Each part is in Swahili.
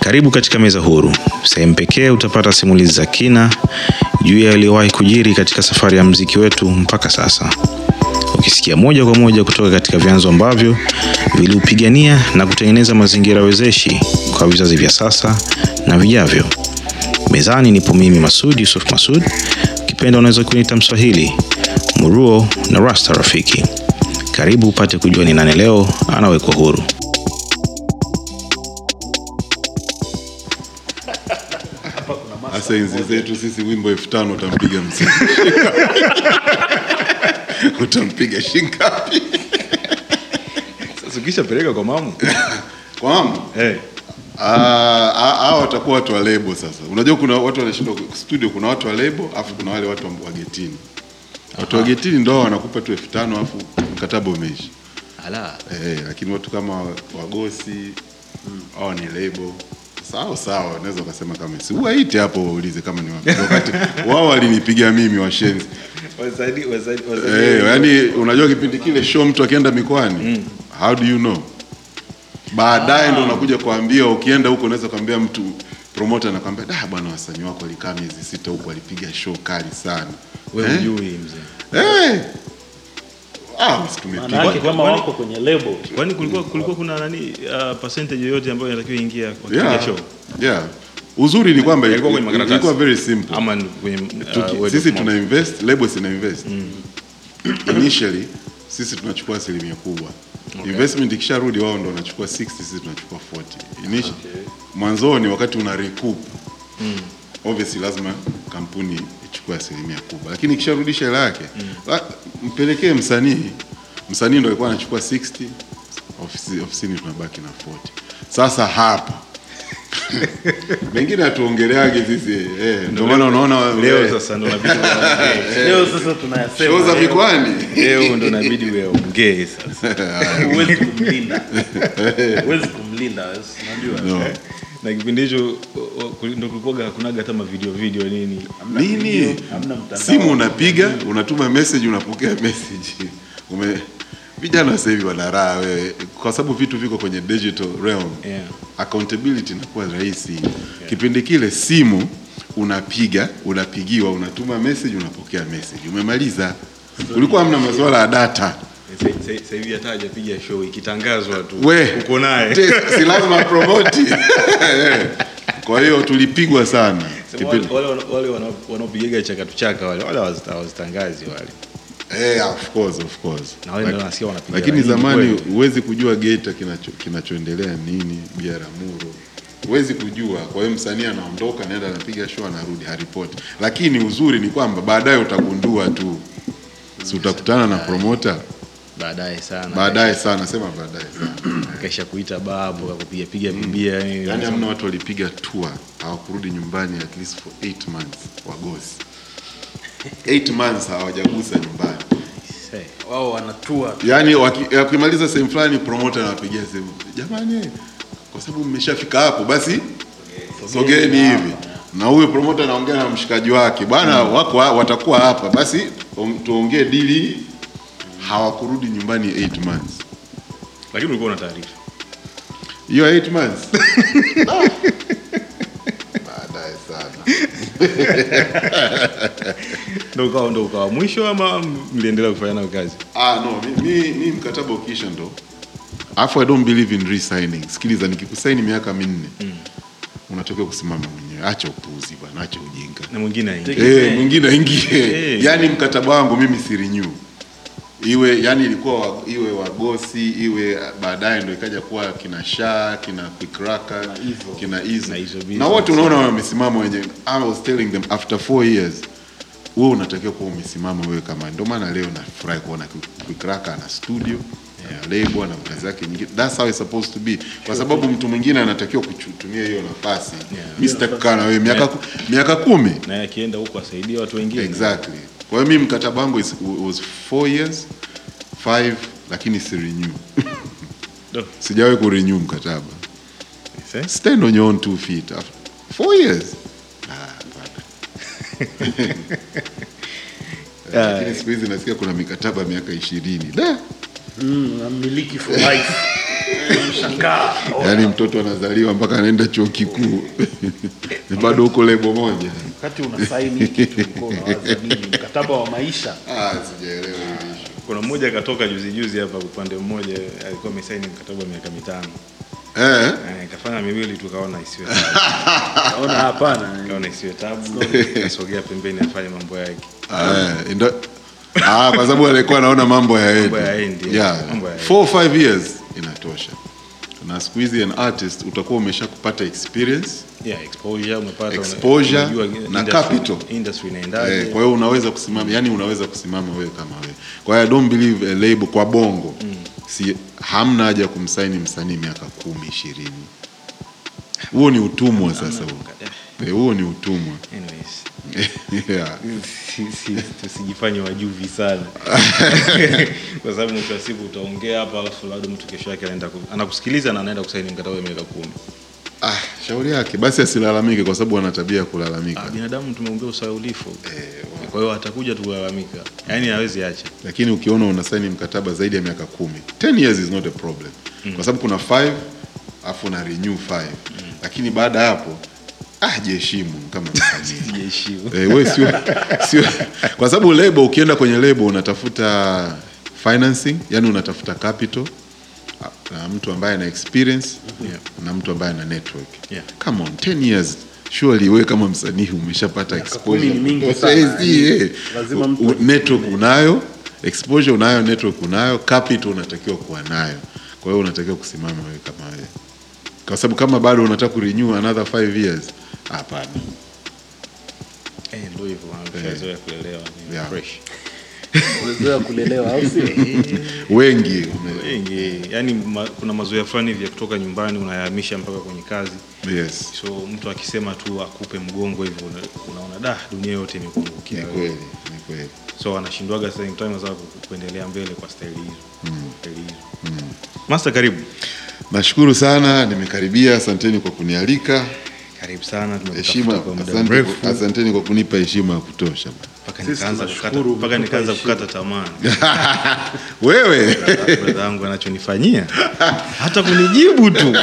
Karibu katika meza huru, sehemu pekee utapata simulizi za kina juu ya yaliyowahi kujiri katika safari ya mziki wetu mpaka sasa, ukisikia moja kwa moja kutoka katika vyanzo ambavyo viliupigania na kutengeneza mazingira wezeshi kwa vizazi vya sasa na vijavyo. Mezani nipo mimi Masud Yusuf Masud, ukipenda unaweza kuniita Mswahili, Muruo na Rasta Rafiki. Karibu upate kujua ni nani leo anawekwa huru. Hasa enzi zetu sisi, wimbo elfu tano utampiga mzee utampiga shingapi? Sasa ukishapeleka kwa mamu Kwa mamu hey. Ah, ah, watakuwa watu wa lebo. Sasa unajua kuna watu wanashinda studio, kuna watu wa lebo afu kuna wale watu wa getini. Watu wa getini ndo wanakupa tu elfu tano afu mkataba umeisha. Ala. Eh, lakini watu kama wagosi hao ni lebo sawa sawa, unaweza ukasema kama si uwaite hapo waulize kama ni wapi, wakati wao walinipiga mimi washenzi. Wazaidi, wazaidi, Eh, yani unajua kipindi kile show mtu akienda mikoani how do you know? Baadaye ndo unakuja kuambia, ukienda huko unaweza kuambia mtu promoter anakwambia, da bwana, wasanii wako walikaa miezi sita huko, walipiga show kali sana. wewe Eh? hujui mzee. Eh. Kama Kwani- wako kwenye lebo Kwani kulikuwa kulikuwa kuna nani uh, percentage yoyote ambayo inatakiwa ingia kwa Yeah. yeah. show Yeah. Uzuri ni kwamba Ilikuwa very simple. ama kwenye uh, sisi tuna invest, labels ina invest. Initially sisi tunachukua asilimia kubwa. Investment ikisharudi wao ndo wanachukua 60, sisi tunachukua 40. Initially, mwanzoni wakati una recoup obviously lazima kampuni ichukue asilimia kubwa, lakini ikisharudisha hela yake mm. mpelekee msanii. Msanii ndo alikuwa anachukua 60, ofisi, ofisini tunabaki na 40. Sasa hapa mengine hatuongeleage sisi eh, ndio maana unaona leo eh, sasa ndo nabidi leo sasa tunayasema show za leo. leo ndo nabidi uongee sasa huwezi kumlinda huwezi kumlinda unajua no. Na kipindi hicho ndo kulikuwaga hakunaga hata mavideo video nini? Nini? simu unapiga unatuma message unapokea message. Ume vijana sasa hivi wana raha wewe kwa sababu vitu viko kwenye digital realm. Yeah. accountability inakuwa rahisi. Kipindi kile simu unapiga unapigiwa unatuma message unapokea message. Umemaliza. Ulikuwa hamna masuala ya data sasa hivi hata hajapiga show ikitangazwa tu. Uko naye. si lazima promote. Kwa hiyo tulipigwa sana Kipindi- wale wale wale wanaopigaga chakatu chaka wale wale hawazita- hawazitangazi wale. Eh, of course, of course. Na wale ndio nasikia wanapiga Lakini zamani huwezi kujua Geita kinacho, kinachoendelea nini Biaramuro, huwezi kujua. Kwa hiyo msanii anaondoka, naenda anapiga show, anarudi haripoti. Lakini uzuri ni kwamba baadaye utagundua tu, si utakutana na promota baadaye sana. Baadaye sana, sema baadaye sana. akaisha kuita babu akakupiga piga bibia yani yani hamna watu walipiga tour hawakurudi nyumbani at least for 8 months wagosi. 8 months hawajagusa nyumbani. Say, wao wanatua tu. Yaani wakimaliza sehemu fulani promoter anawapigia simu, jamani, kwa sababu mmeshafika hapo basi sogeni hivi, na huyo promoter anaongea na mshikaji wake, bwana wako watakuwa hapa, basi tuongee dili. Hawakurudi nyumbani 8 months. lakini ulikuwa una taarifa Hiyo 8 months baadaye sana. ndo ukawa ndo ukawa mwisho ama mliendelea kufanya nayo kazi Ah, no, mi, mi, mi mkataba ukiisha ndo afu I don't believe in resigning. Sikiliza, nikikusaini miaka minne unatakiwa kusimama mwenyewe. Acha upuuzi bwana, acha ujinga. na mwingine aingie Eh, mwingine aingie. Eh. Yaani mkataba wangu mimi si renew. Iwe yani ilikuwa wa, iwe wagosi iwe baadaye ndo ikaja kuwa kina Shaa kina Quikraka, kina Izo. Na wote unaona wamesimama wenye I was telling them after four years wewe unatakiwa kuwa umesimama wewe kama ndio maana leo nafurahi kuona Quikraka ana studio yeah. lebo na kazi yake nyingine. That's how it's supposed to be. Kwa sababu mtu mwingine anatakiwa kutumia hiyo nafasi. Yeah. mimi sitakaa na wewe miaka miaka kumi. Na akienda huko asaidie watu wengine. Exactly kwa hiyo mimi mkataba wangu is- was four years five lakini si renew. Do. sijawahi ku renew mkataba. Stand on your own two feet after four years. Ah, lakini siku hizi nasikia kuna mikataba miaka ishirini. Da Mm, for life. yaani mtoto anazaliwa mpaka anaenda chuo kikuu bado huko lebo moja Wakati una saini hiki kitu ulikuwa unawaza nini? Mkataba wa maisha. ah, sijaelewa. Kuna mmoja katoka juzi juzi hapa upande mmoja alikuwa amesaini mkataba wa miaka mitano. eh? Eh, kafanya miwili tu kaona isiwe tabu. Naona hapana. Kaona isiwe tabu. Kasogea pembeni afanye mambo yake. Eh, ndio ah, kwa sababu alikuwa anaona mambo ya Mambo hayaendi. yeah. Mambo hayaendi. Four, five years inatosha na siku hizi an artist utakuwa umesha kupata experience Yeah, exposure umepata una- Exposure unajua na capital. Industry inaendaje? Eh, kwa hiyo unaweza kusimama yani unaweza kusimama wewe kama wewe. Kwa hiyo I don't believe a label kwa bongo. Si hamna haja ya kumsaini msanii miaka kumi ishirini. Huo ni utumwa sasa huo. Eh, huo ni utumwa. Anyways, yeah. si- si- tusijifanye wajuvi sana. Kwa sababu mwisho wa siku utaongea hapa alafu labda mtu kesho yake anaenda anakusikiliza na anaenda kusaini mkataba wa miaka kumi. Ah, shauri yake. Basi asilalamike kwa sababu ana tabia ya kulalamika. Ah, binadamu tumeumbea usahaulifu kwa hiyo atakuja tu kulalamika yaani hawezi acha. Lakini ukiona unasaini mkataba zaidi ya miaka kumi 10 years is not a problem. Kwa sababu kuna 5 afu na renew 5 lakini baada hapo ah, jiheshimu kama jiheshimu Eh, we sio, sio kwa sababu lebo ukienda kwenye lebo unatafuta financing yani unatafuta capital na mtu ambaye ana experience Yeah. na mtu ambaye ana network Yeah. come on 10 years surely wewe kama msanii umeshapata exposure mingi sana. eh. Lazima mtu network unayo exposure unayo network unayo capital unatakiwa kuwa nayo kwa hiyo unatakiwa kusimama wewe kama wewe kwa sababu kama bado unataka kurenew another 5 years hapana. Eh, ndio hivyo ameshazoea kuelewa ni fresh. Umezoea kulelewa au sio? wengi. Wengi. Yani ma, kuna mazoea fulani hivi ya kutoka nyumbani unayahamisha mpaka kwenye kazi. Yes. So mtu akisema tu akupe mgongo hivyo una- unaona da dunia yote imekuangukia ni kweli ni kweli. So anashindwaga kuendelea mbele kwa staili hizo staili hizo master karibu. Nashukuru sana nimekaribia asanteni kwa kunialika karibu sana heshima tumekutafuta kwa muda mrefu. asanteni kwa kunipa heshima ya kutosha. Mpaka nikaanza kukata tamaa. Wewe. Brother yangu anachonifanyia. Hata kunijibu tu.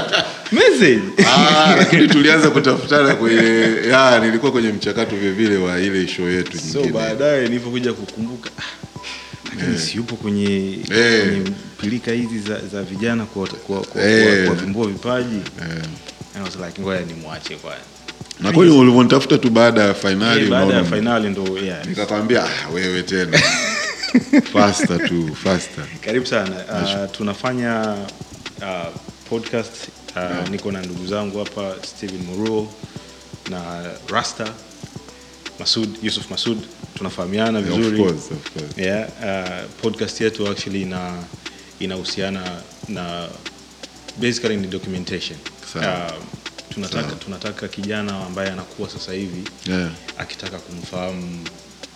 Message. Ah, lakini tulianza kutafutana kwenye ya, nilikuwa kwenye mchakato vile vile wa ile show yetu so baadaye nilipokuja kukumbuka ah, lakini si yupo kwenye, Eh. kwenye pilika hizi za, za vijana kwa, kwa, kwa, Eh. kwa, kuwavumbua vipaji Eh. I was like ngoja nimwache kwanza. Na kweli ulivyonitafuta tu baada ya fainali Eh, baada ya fainali ndo yeah. nikakwambia ah, wewe tena. Faster tu faster. Karibu sana. Uh, tunafanya uh, podcast. Uh, niko na ndugu zangu hapa Steven Muruo na Rasta Masud Yusuf Masud. Tunafahamiana of vizuri. course, of course. yeah, uh, podcast yetu actually ina inahusiana na basically ni documentation uh, tunataka tunataka kijana ambaye anakuwa sasa hivi Yeah. akitaka kumfahamu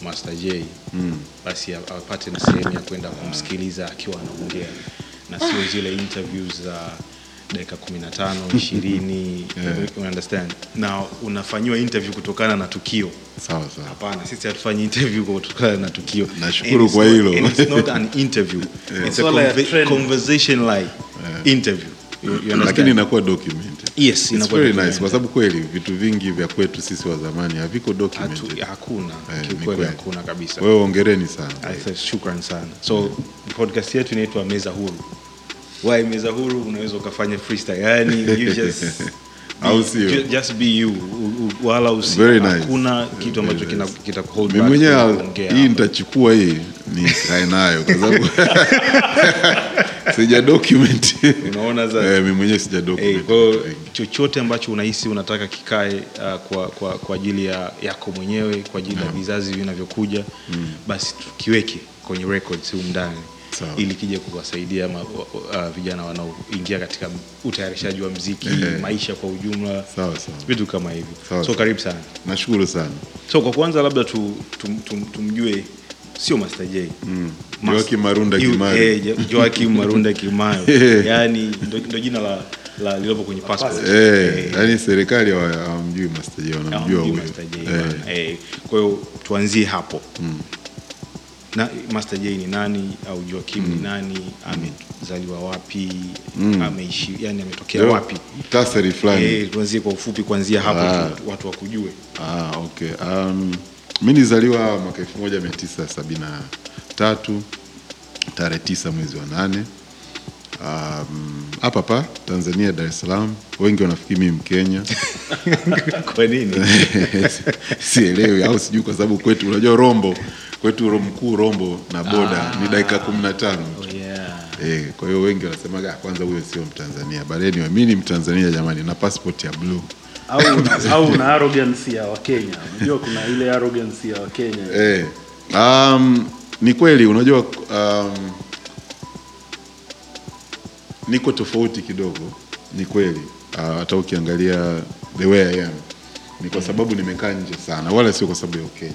Master J Mm. basi apate na sehemu ya kwenda kumsikiliza akiwa anaongea na sio zile interviews za dakika 15 20 Yeah. you understand na unafanyiwa interview kutokana na tukio sawa sawa hapana sisi hatufanyi interview kutokana na tukio Nashukuru kwa hilo. it's not an interview it's a Swala ya conve- trend. conversation like interview you, you understand? Lakini inakuwa documented. Yes inakuwa very nice kwa sababu kweli vitu vingi vya kwetu sisi wa zamani haviko documented. hakuna. Eh, kiukweli hakuna kabisa. Wewe ongereni sana. Shukrani sana. So podcast yetu inaitwa meza huru. Why meza huru? Unaweza ukafanya freestyle. Yani you just Au sio? just be you wala usi Very nice. hakuna kitu ambacho Very kita hold back. mimi mwenyewe hii nitachukua hii nikae nayo kwa sababu sija document unaona sasa? eh, mimi mwenyewe sija document kwa hiyo chochote ambacho unahisi unataka kikae uh, kwa, kwa, kwa ajili ya yako mwenyewe kwa ajili ya vizazi vinavyokuja basi tukiweke kwenye records huko ndani. Ili kija kuwasaidia uh, vijana wanaoingia katika utayarishaji wa mziki Eh. maisha kwa ujumla. Sawa sawa. Vitu kama hivyo. So karibu sana. Nashukuru sana. So kwa kwanza labda tu, tum, tum, tumjue sio Master J. Mm. Joakim Marunda Kimayo. eh, Joakim Marunda Kimayo yani ndo, ndo jina la, la lilopo kwenye passport. Eh, yani serikali hawa- hawamjui Master J wanamjua huyo. Eh. Eh, kwa hiyo tuanzie hapo na Master J ni nani au Joakim ni nani, amezaliwa wapi, ameishi yani ametokea wapi? Tasari fulani. Eh, tuanzie kwa ufupi kuanzia hapo Ah. tu, watu wakujue. Ah, okay. Um, mimi nilizaliwa mwaka 1973 tarehe tisa mwezi wa nane Um, hapa pa Tanzania, Dar es Salaam. Wengi wanafikiri mimi Mkenya Kwa nini? sielewi au sijui, kwa sababu kwetu unajua Rombo kwetu mkuu Rombo na boda ni dakika kumi na tano Oh, yeah. Eh, kwa hiyo wengi wanasemaga "Ah, kwanza huyo sio Mtanzania. But anyway, mimi ni Mtanzania jamani, na passport ya blue. au au na arrogance ya Wakenya. Unajua kuna ile arrogance ya Wakenya. Eh, um, ni kweli unajua um, niko tofauti kidogo, ni kweli uh, hata ukiangalia the way I am ni kwa sababu nimekaa nje sana, wala sio kwa sababu ya Ukenya.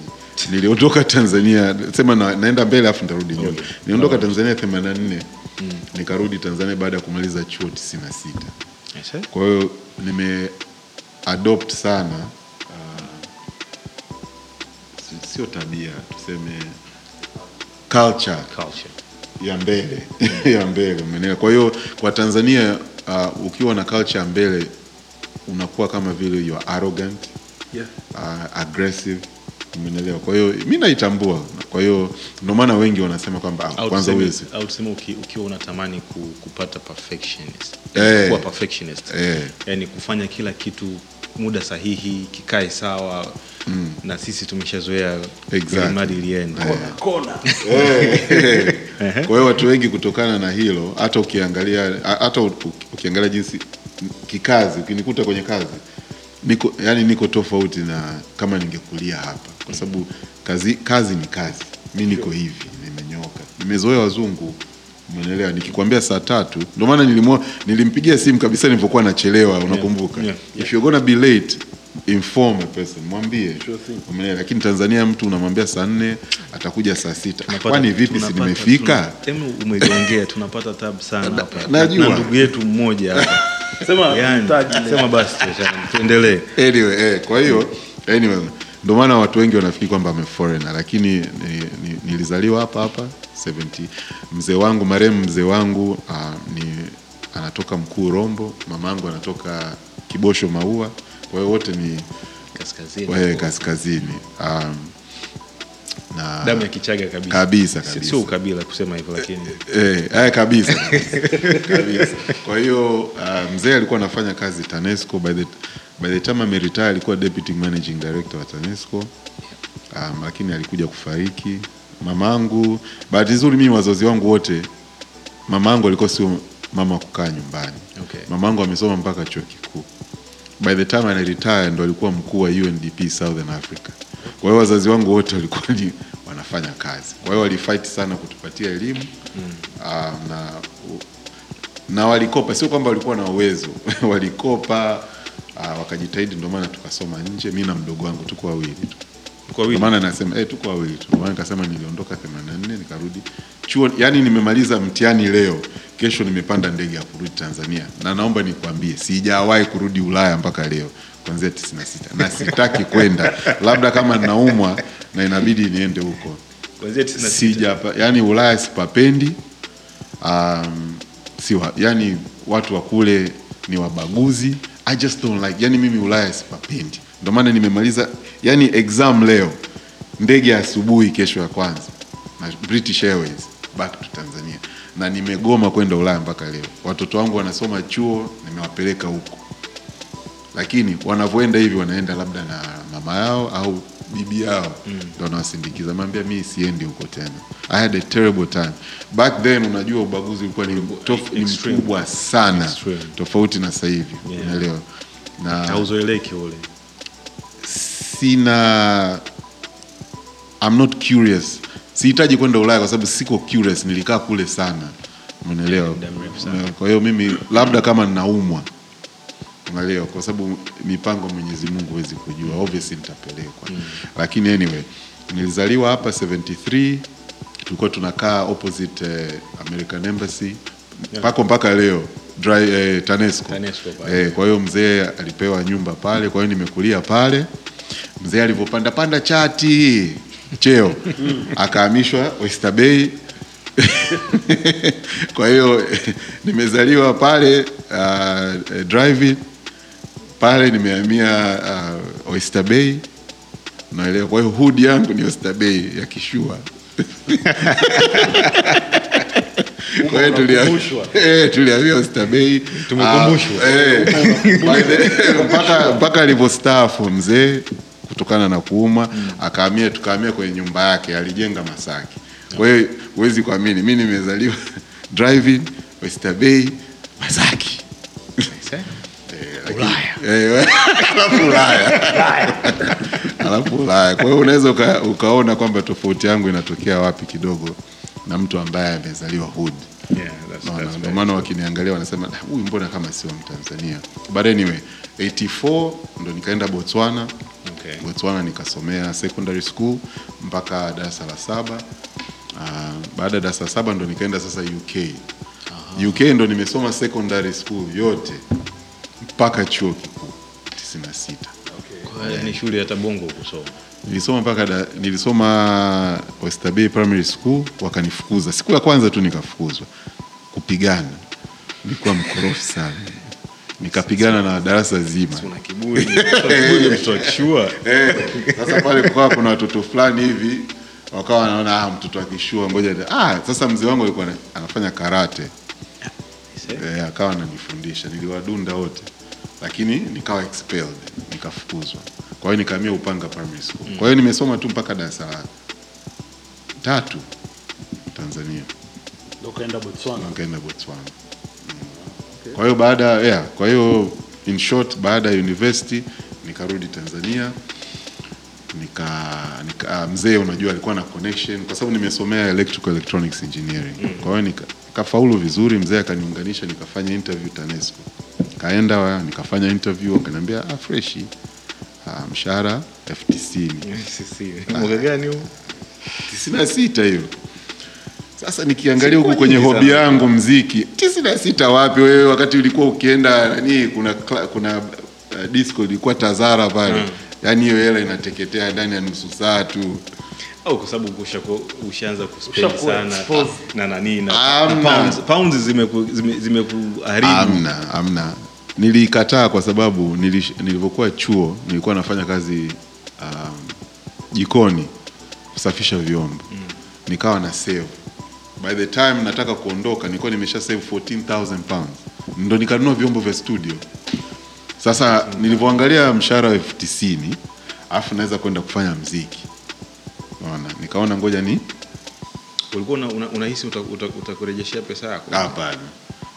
Niliondoka Tanzania, sema na, naenda mbele afu nitarudi nyuma. Niliondoka Tanzania 84 nikarudi Tanzania baada ya kumaliza chuo 96. Yes, eh? Kwa hiyo nime adopt sana uh, sio tabia tuseme culture Culture. Ya mbele ya mbele umeelewa. Kwa hiyo kwa Tanzania uh, ukiwa na culture ya mbele unakuwa kama vile you are arrogant Yeah. uh, aggressive umeelewa. Kwa hiyo mi naitambua, kwa hiyo ndio maana wengi wanasema kwamba kwanza tuseme- au tuseme uki, ukiwa unatamani ku, kupata perfectionist Eh. kuwa perfectionist Eh. yani kufanya kila kitu muda sahihi kikae sawa na sisi tumeshazoea Exactly. mradi ilienda Kona. Kwa hiyo watu wengi kutokana na hilo, hata ukiangalia hata ukiangalia jinsi kikazi, ukinikuta kwenye kazi niko yani niko tofauti na kama ningekulia hapa, kwa sababu kazi kazi ni kazi. Mi niko hivi, nimenyoka, nimezoea wazungu, umeelewa. Nikikwambia saa tatu, ndio maana nilimwa nilimpigia simu kabisa nilipokuwa nachelewa, unakumbuka? yeah, yeah. If you're gonna be late inform a person, mwambie Sure umeelewa. Lakini Tanzania mtu unamwambia saa nne atakuja saa sita kwani vipi, si nimefika? Emu tunapata tabu sana hapa najua. na ndugu yetu mmoja hapa Sema yani, sema basi tuendelee Anyway, eh, kwa hiyo anyway, ndio maana watu wengi wanafikiri kwamba ame foreigner, lakini ni, ni, nilizaliwa hapa hapa 70. Mzee wangu marehemu mzee wangu uh, ni anatoka Mkuu Rombo, mamangu anatoka Kibosho Maua, kwa hiyo wote ni kaskazini. Kaskazini. Um, na damu ya kichaga kabisa Kabisa, kabisa. sio ukabila kusema hivyo lakini Eh, eh, kabisa kabisa. Kwa hiyo uh, mzee alikuwa anafanya kazi TANESCO by the, by the time ameretire alikuwa deputy managing director wa TANESCO um, lakini alikuja kufariki. Mamangu, bahati nzuri mimi wazazi wangu wote, mamangu alikuwa sio mama kukaa nyumbani. Okay. Mamangu amesoma mpaka chuo kikuu. By the time ana retire ndo alikuwa mkuu wa UNDP Southern Africa. Kwa hiyo wazazi wangu wote walikuwa ni wanafanya kazi. Kwa hiyo walifight sana kutupatia elimu Ah, na na walikopa, sio kwamba walikuwa na uwezo. Walikopa uh, wakajitahidi, ndio maana tukasoma nje. Mimi na mdogo wangu tuko wawili. Tu, maana nasema eh, tuko wawili tu. Maana nikasema niliondoka 84 nikarudi chuo, yani nimemaliza mtihani leo, kesho nimepanda ndege ya kurudi Tanzania, na naomba nikwambie, sijawahi kurudi Ulaya mpaka leo kuanzia 96 na sitaki kwenda, labda kama naumwa na inabidi niende huko kuanzia 96 sija yani Ulaya sipapendi. Um, si wa, yani watu wa kule ni wabaguzi. I just don't like. Yani mimi Ulaya sipapendi, ndio maana nimemaliza yani exam leo, ndege ya asubuhi kesho ya kwanza na British Airways back to Tanzania, na nimegoma kwenda Ulaya mpaka leo. Watoto wangu wanasoma chuo, nimewapeleka huko lakini wanavyoenda hivi wanaenda labda na mama yao au bibi yao ndo anawasindikiza. Mwambia mi siendi huko tena. I had a terrible time back then. Unajua ubaguzi ulikuwa ni, ni mkubwa sana Extreme. tofauti na sasa hivi Yeah. unaelewa, na hauzoeleki ule sina I'm not curious. Sihitaji kwenda Ulaya kwa sababu siko curious, nilikaa kule sana, umeelewa? Kwa hiyo mimi labda kama ninaumwa, umeelewa, kwa sababu mipango ya Mwenyezi Mungu huwezi kujua, obviously nitapelekwa. Lakini anyway, nilizaliwa hapa 73 tulikuwa tunakaa opposite eh, American Embassy pako mpaka leo dry, eh, TANESCO. TANESCO. Eh, kwa hiyo mzee alipewa nyumba pale, kwa hiyo nimekulia pale. Mzee alivyopanda panda chati cheo akahamishwa Oyster Bay kwa hiyo nimezaliwa pale uh, driving pale nimehamia uh, Oyster Bay naelewa. Kwa hiyo hood yangu ni Oyster Bay ya kishua kwa hiyo tulia- eh, Oyster Bay Tumekumbushwa. Ah, eh, mpaka alivyostaafu mzee kutokana na kuuma akahamia tukahamia kwenye nyumba yake alijenga Masaki. Kwa hiyo huwezi kuamini mimi nimezaliwa driving Oyster Bay Masaki. Eh, alafu Ulaya. Alafu Ulaya. Kwa hiyo unaweza uka, ukaona kwamba tofauti yangu inatokea wapi kidogo na mtu ambaye amezaliwa hood. Yeah, that's, Ndio maana wakiniangalia wanasema "Ah, huyu mbona kama sio Mtanzania. But anyway, 84 ndo nikaenda Botswana. Okay. Botswana nikasomea secondary school mpaka darasa la saba. Uh, baada ya darasa la saba ndo nikaenda sasa UK. UK ndo nimesoma secondary school yote mpaka chuo kikuu 96. Okay. ni shule ya Tabongo kusoma. Nilisoma mpaka da, nilisoma Oyster Bay Primary School wakanifukuza. Siku ya kwanza tu nikafukuzwa. Kupigana. Nilikuwa mkorofi sana. Nikapigana na darasa zima. Una kiburi, kiburi mtoto wa. Eh, sasa pale kukawa kuna watoto fulani hivi wakawa wanaona ah, mtoto akishua ngoja ah, sasa mzee wangu alikuwa anafanya karate eh, akawa ananifundisha. Niliwadunda wote. Lakini nikawa expelled. Nikafukuzwa. Kwa hiyo nikahamia Upanga Primary School. Kwa hiyo nimesoma tu mpaka darasa la tatu Tanzania. Ukaenda Botswana. nikaenda Botswana. Mm. Kwa hiyo baada yeah, kwa hiyo in short baada ya university nikarudi Tanzania. Nika, nika mzee unajua alikuwa na connection. Kwa sababu nimesomea electrical electronics engineering. Kwa hiyo nika, nikafaulu vizuri, mzee akaniunganisha nikafanya interview TANESCO. Kaenda wa, nikafanya interview akaniambia ah, fresh ah, mshahara elfu tisini Mwaka gani huo? tisini na sita hiyo. Sasa nikiangalia huku kwenye hobi yangu mziki, tisini na sita wapi wewe, wakati ulikuwa ukienda nani, kuna kuna uh, disco ilikuwa Tazara pale yaani hiyo hela inateketea ndani ya nusu saa tu. Au kwa sababu ushaanza kuspend sana na nani na pounds, pounds zimekuharibu zime, zime Amna, amna. Nilikataa kwa sababu nilish- nilivyokuwa chuo nilikuwa nafanya kazi um, jikoni kusafisha vyombo nikawa na save. By the time nataka kuondoka nilikuwa nimesha save 14,000 pounds, ndo nikanunua vyombo vya studio. Sasa nilivyoangalia mshahara wa elfu tisini alafu naweza kwenda kufanya mziki, unaona, nikaona ngoja ni Ulikuwa una- una- utakurejeshea uta- uta- pesa yako? Hapana.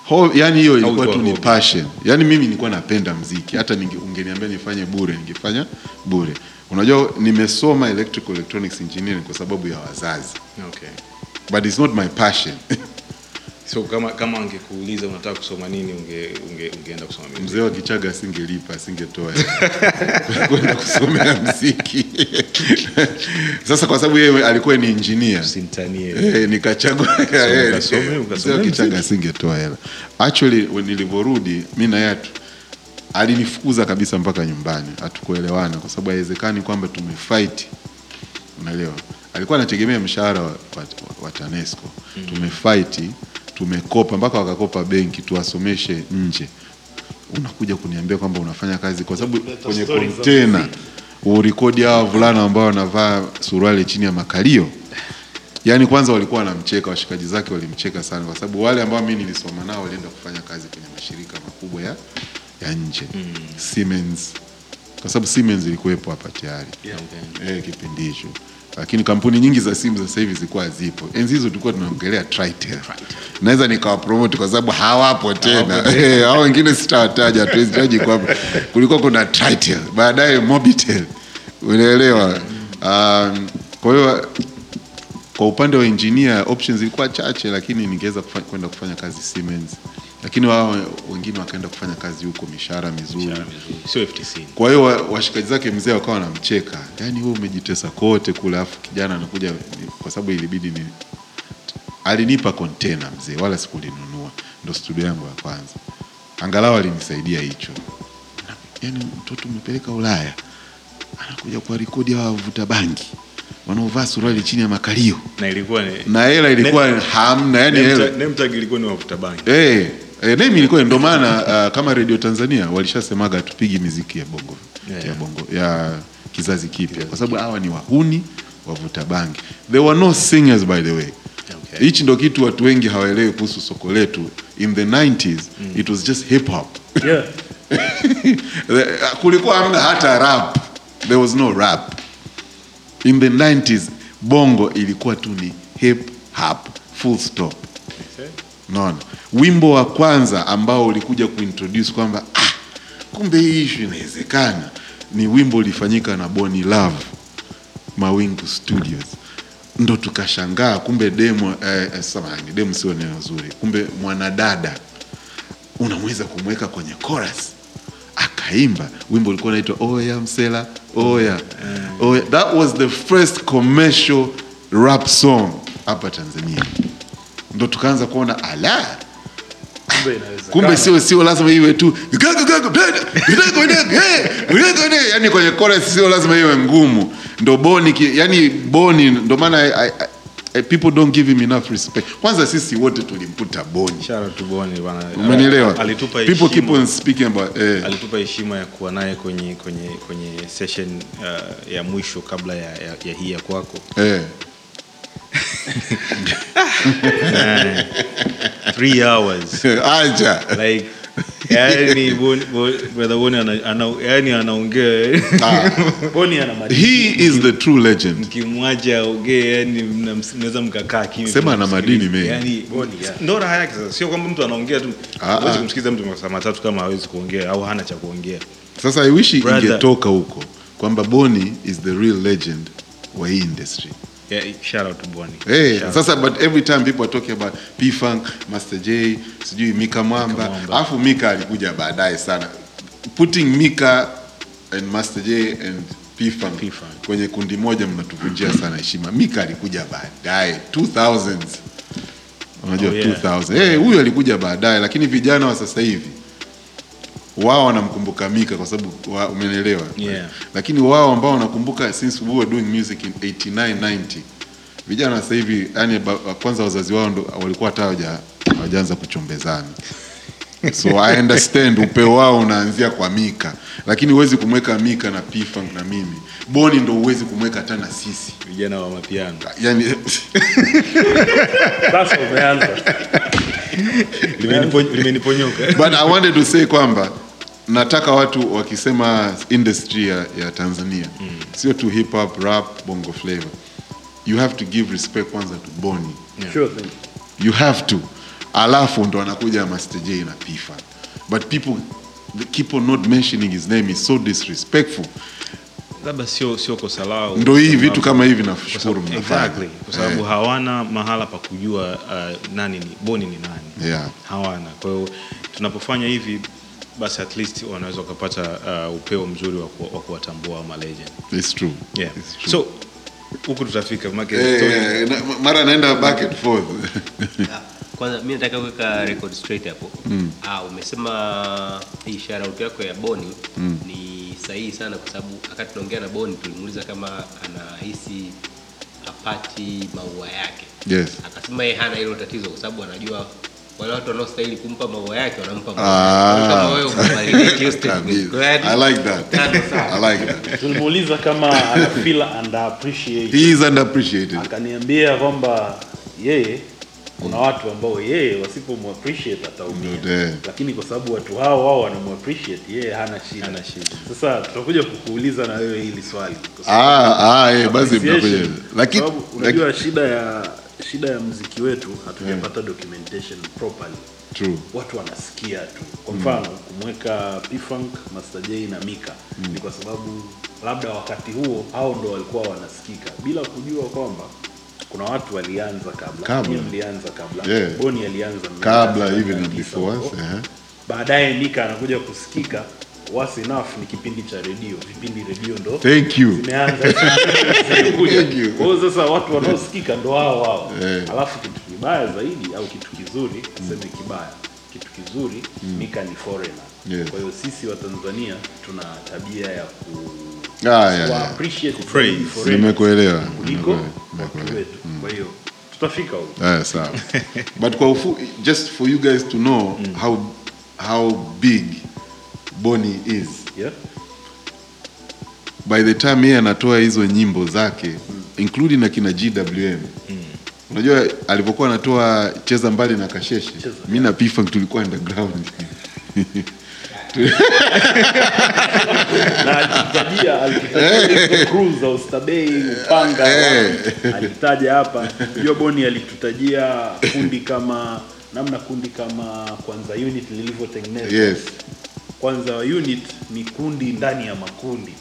Ho, yani hiyo ilikuwa tu ni passion. Yani mimi nilikuwa napenda mziki. Hata ungeniambia nifanye bure, ningefanya bure. Unajua nimesoma electrical electronics engineering kwa sababu ya wazazi. Okay. But it's not my passion. So kama kama angekuuliza unataka kusoma nini unge, unge, ungeenda kusoma music. Mzee wa Kichaga asingelipa, asingetoa kwenda kusomea mziki. Sasa kwa sababu yeye alikuwa ni injinia, Usimtanie. Eh, nikachagua eh, mzee wa Kichaga asingetoa hela. Actually nilivyorudi mimi na yeye alinifukuza kabisa mpaka nyumbani, hatukuelewana kwa sababu haiwezekani kwamba tumefight, unaelewa. Alikuwa anategemea mshahara wa, wa, wa TANESCO tumefight, tumekopa mpaka wakakopa benki tuwasomeshe nje, unakuja kuniambia kwamba unafanya kazi kwa sababu kwenye kontena urekodi hawa wavulana ambao wanavaa suruali chini ya makalio. Yaani kwanza walikuwa wanamcheka, washikaji zake walimcheka sana, kwa sababu wale ambao mimi nilisoma nao walienda kufanya kazi kwenye mashirika makubwa ya, ya nje. Siemens, kwa sababu Siemens ilikuwepo hapa tayari. Okay. eh, kipindi hicho, lakini kampuni nyingi za simu sasa hivi zilikuwa zipo. Enzi hizo tulikuwa tunaongelea Tritel, naweza nikawapromote kwa sababu hawapo tena. Hao wengine sitawataja, hatuwezi taji kwamba kulikuwa kuna Tritel, baadaye Mobitel, unaelewa. Um, kwa hiyo kwa upande wa engineer options zilikuwa chache, lakini ningeweza kwenda kufanya kazi Siemens, lakini wao wengine wakaenda kufanya kazi huko, mishahara mizuri. Sio. Kwa hiyo washikaji zake mzee wakawa wanamcheka, yani wewe umejitesa kote kule, afu kijana anakuja, kwa sababu ilibidi ni alinipa kontena mzee, wala sikulinunua, ndo studio yangu ya kwanza, angalau alinisaidia hicho. Yani mtoto umepeleka Ulaya, anakuja kwa rekodi ya wavuta bangi, wanaovaa suruali chini ya makalio. Na ilikuwa ni na hela ilikuwa hamna yani hela. Tag- name tag ilikuwa ni wavuta bangi. Eh, eh, name ilikuwa ndio maana uh, kama Radio Tanzania walishasemaga tupigi miziki ya bongo Yeah, ya bongo ya kizazi kipya kwa sababu hawa ni wahuni wavuta bangi. There were no singers by the way. Okay. Hichi ndo kitu watu wengi hawaelewi kuhusu soko letu. In the 90s it was just hip hop. yeah. Kulikuwa hamna hata rap. There was no rap. In the 90s bongo ilikuwa tu ni hip hop full stop. Unaona, wimbo wa kwanza ambao ulikuja kuintroduce kwamba ah, kumbe hii ishu inawezekana ni wimbo ulifanyika na Boni Love Mawingu Studios, ndo tukashangaa kumbe demo eh, eh, samahani, demo sio neno zuri, kumbe mwanadada unamweza kumweka kwenye chorus akaimba. Wimbo ulikuwa unaitwa oya msela oya. Oya. That was the first commercial rap song hapa Tanzania, ndo tukaanza kuona ala! Kumbe sio sio lazima iwe tu yani kwenye chorus sio lazima iwe ngumu. Ndo boni yani boni ndo maana people don't give him enough respect. Kwanza sisi wote tulimputa boni. Umenielewa? People keep on speaking about eh, alitupa heshima ya kuwa naye kwenye kwenye kwenye session uh, ya mwisho kabla ya, ya, ya hii ya kwako. Eh. three hours. Acha. Like yani brother Boni ana, ana, yani anaongea. Boni ana he is the true legend. Mkimwacha aongee yani mnaweza mkakaa kimya. Sema ana madini mengi. yani Boni, ndo raha yake sasa. Sio kwamba mtu anaongea tu. Ah, huwezi ah. kumsikiza mtu masaa matatu kama hawezi kuongea au hana cha kuongea. Sasa i wish ingetoka huko kwamba boni is the real legend wa hii industry yeah, shout out to Boni Hey, Shout sasa but every time people are talking about P-Funk, Master J, sijui Mika Mwamba, alafu Mika alikuja baadaye sana. Putting Mika and Master J and P-Funk P-Funk. kwenye kundi moja mnatuvunjia sana heshima. Mika alikuja baadaye 2000s. Unajua Oh, yeah. 2000. Eh, huyu alikuja baadaye lakini vijana wa sasa hivi wao wanamkumbuka Mika kwa sababu wa- umenielewa. Yeah. Lakini wao ambao wanakumbuka since we were doing music in 89 90 vijana sasa hivi yani kwanza wazazi wao ndo walikuwa hata hawaja- hawajaanza kuchombezana so I understand upeo wao unaanzia kwa Mika, lakini huwezi kumweka Mika na P-Funk na mimi Boni ndo huwezi kumweka hata na sisi vijana wa mapiano yani Sasa umeanza. Limenipo- limeniponyoka but I wanted to say kwamba nataka watu wakisema industry ya, ya Tanzania sio tu hip hop, rap, bongo flavor. You have to give respect kwanza to Boni. Sure thing. You have to. Alafu ndo anakuja Master J na P-Funk. But people keep on not mentioning his name is so disrespectful. labda sio sio kosa lao Ndo hii vitu kama hivi nashukuru mnafanya. exactly, kwa sababu Eh, hawana mahala pa kujua uh, nani ni boni ni nani Yeah. hawana kwa hiyo tunapofanya hivi basi at least wanaweza wakapata uh, upeo mzuri wa kuwatambua ama legend It's true. yeah. It's true. so huku tutafika make hey, story- eh, na- mara naenda back and forth. Ah, Kwanza mi nataka kuweka record straight hapo. Ah, umesema ishara out yako ya Boni ni sahihi sana kwa sababu wakati tunaongea na Boni tulimuuliza kama anahisi apati maua yake. Yes. Akasema yeye hana hilo tatizo kwa sababu anajua wale watu wanaostahili kumpa maua yake wanampa Ah. maua. yake. Kama wewe umevalidate hiyo statement. Kwa hiyo I like that. I like that. Tulimuuliza kama ana feel underappreciated. He is underappreciated. Akaniambia kwamba yeye kuna watu ambao yeye wasipomappreciate ataumia, lakini kwa sababu watu hao wao wanamappreciate yeye hana shida. na shida. Sasa tutakuja kukuuliza na wewe hili swali Ah, ah, eh, basi mtakuja. Lakini unajua shida ya shida ya mziki wetu hatujapata documentation properly. True. watu wanasikia tu. Kwa mfano kumweka P-Funk, Master J na Mika ni kwa sababu labda wakati huo hao ndo walikuwa wanasikika. Bila kujua kwamba kuna watu walianza kabla. Kabla. Mlianza kabla. Yeah. Boni alianza Kabla even and 99 before eh. baadaye Mika anakuja kusikika was enough ni kipindi cha redio vipindi redio ndo Thank you. zimeanza zimekuja. Thank you. Kwa hiyo sasa watu wanaosikika ndo hao hao Eh. alafu kitu kibaya zaidi au kitu kizuri tuseme kibaya kitu kizuri Mika ni foreigner Yes. kwa hiyo sisi wa Tanzania tuna tabia ya ku Ah, yeah, yeah. appreciate Praise. zaidi Nimekuelewa. kuliko Nimekuelewa. watu wetu. Kwa hiyo tutafika huko. Sawa. But kwa ufu, just for you guys to know how how big Boni is. Yeah? By the time yeye anatoa hizo nyimbo zake including na kina GWM. Unajua alipokuwa anatoa cheza mbali na kasheshe. Mimi na P-Funk tulikuwa underground. Eh. alitaja hapa. Unajua Boni alitutajia kundi kama namna kundi kama kwanza unit lilivyotengenezwa. yes. Kwanza unit ni kundi ndani ya makundi.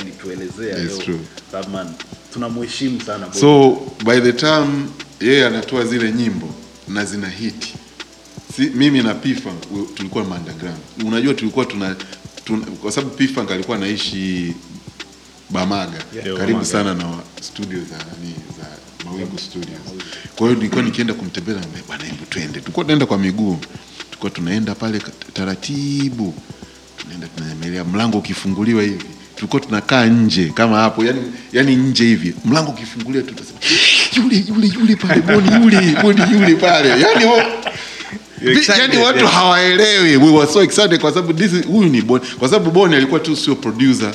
Alituelezea It's leo. true. Batman tunamheshimu sana Boni. So by the time yeye anatoa zile nyimbo na zina hiti si, mimi na P-Funk tulikuwa underground. Unajua tulikuwa tuna, tuna kwa sababu P-Funk alikuwa anaishi Bamaga Yeah. karibu sana na studio za nani za Mawingu Studios. Kwa hiyo nilikuwa nikienda kumtembelea na bwana, hebu twende. Tulikuwa tunaenda kwa miguu, tulikuwa tunaenda pale taratibu, tunaenda tunanyemelea, mlango ukifunguliwa hivi tulikuwa tunakaa nje kama hapo, yani, yani nje hivi, mlango ukifunguliwa tu tutasema yule yule yule pale Boni yule Boni yule pale, yani wo, yani watu hawaelewi. We were so excited kwa sababu this huyu ni Boni, kwa sababu Boni alikuwa tu sio producer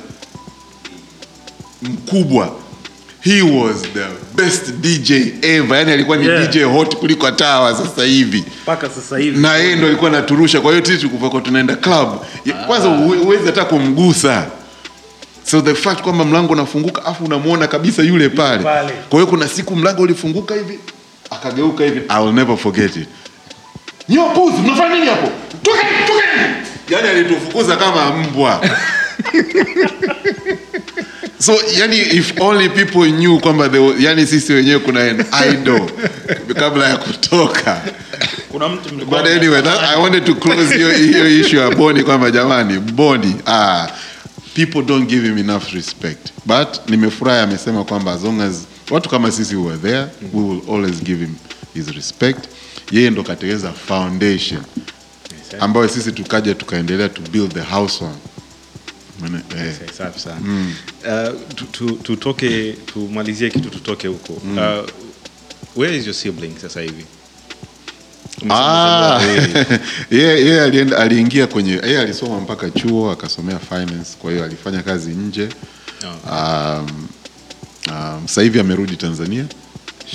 mkubwa he was the best dj ever. Yani alikuwa ni Yeah. dj hot kuliko tawa sasa hivi. Mpaka sasa hivi. Na yeye ndo alikuwa anaturusha. Kwa hiyo sisi tulikuwa tunaenda club. Kwanza huwe- huwezi hata kumgusa. So the fact kwamba mlango unafunguka afu unamwona kabisa yule pale. pale. kwa hiyo kuna siku mlango ulifunguka hivi akageuka hivi. I will never forget it. Nyopuzi mnafanya nini hapo? Tokeni, tokeni! yani alitufukuza kama mbwa so yani if only people knew kwamba yani sisi wenyewe kuna an idol kabla ya kutoka. Kuna mtu but anyway that, i wanted to close hiyo hiyo issue ya boni kwamba jamani boni ah people don't give him enough respect. But nimefurahi amesema kwamba as long as watu kama sisi were there we will always give him his respect. Yeye ndo kategeza foundation. Ambayo sisi tukaja tukaendelea to build the house on. Maana-. Okay, safi sana. Uh, tu- tu- tutoke tumalizie kitu tutoke huko. Uh, where is your sibling sasa hivi? Ah, yeye aliingia kwenye yeye alisoma mpaka chuo akasomea finance, kwa hiyo alifanya kazi nje. Okay. Um, um, sasa hivi amerudi Tanzania,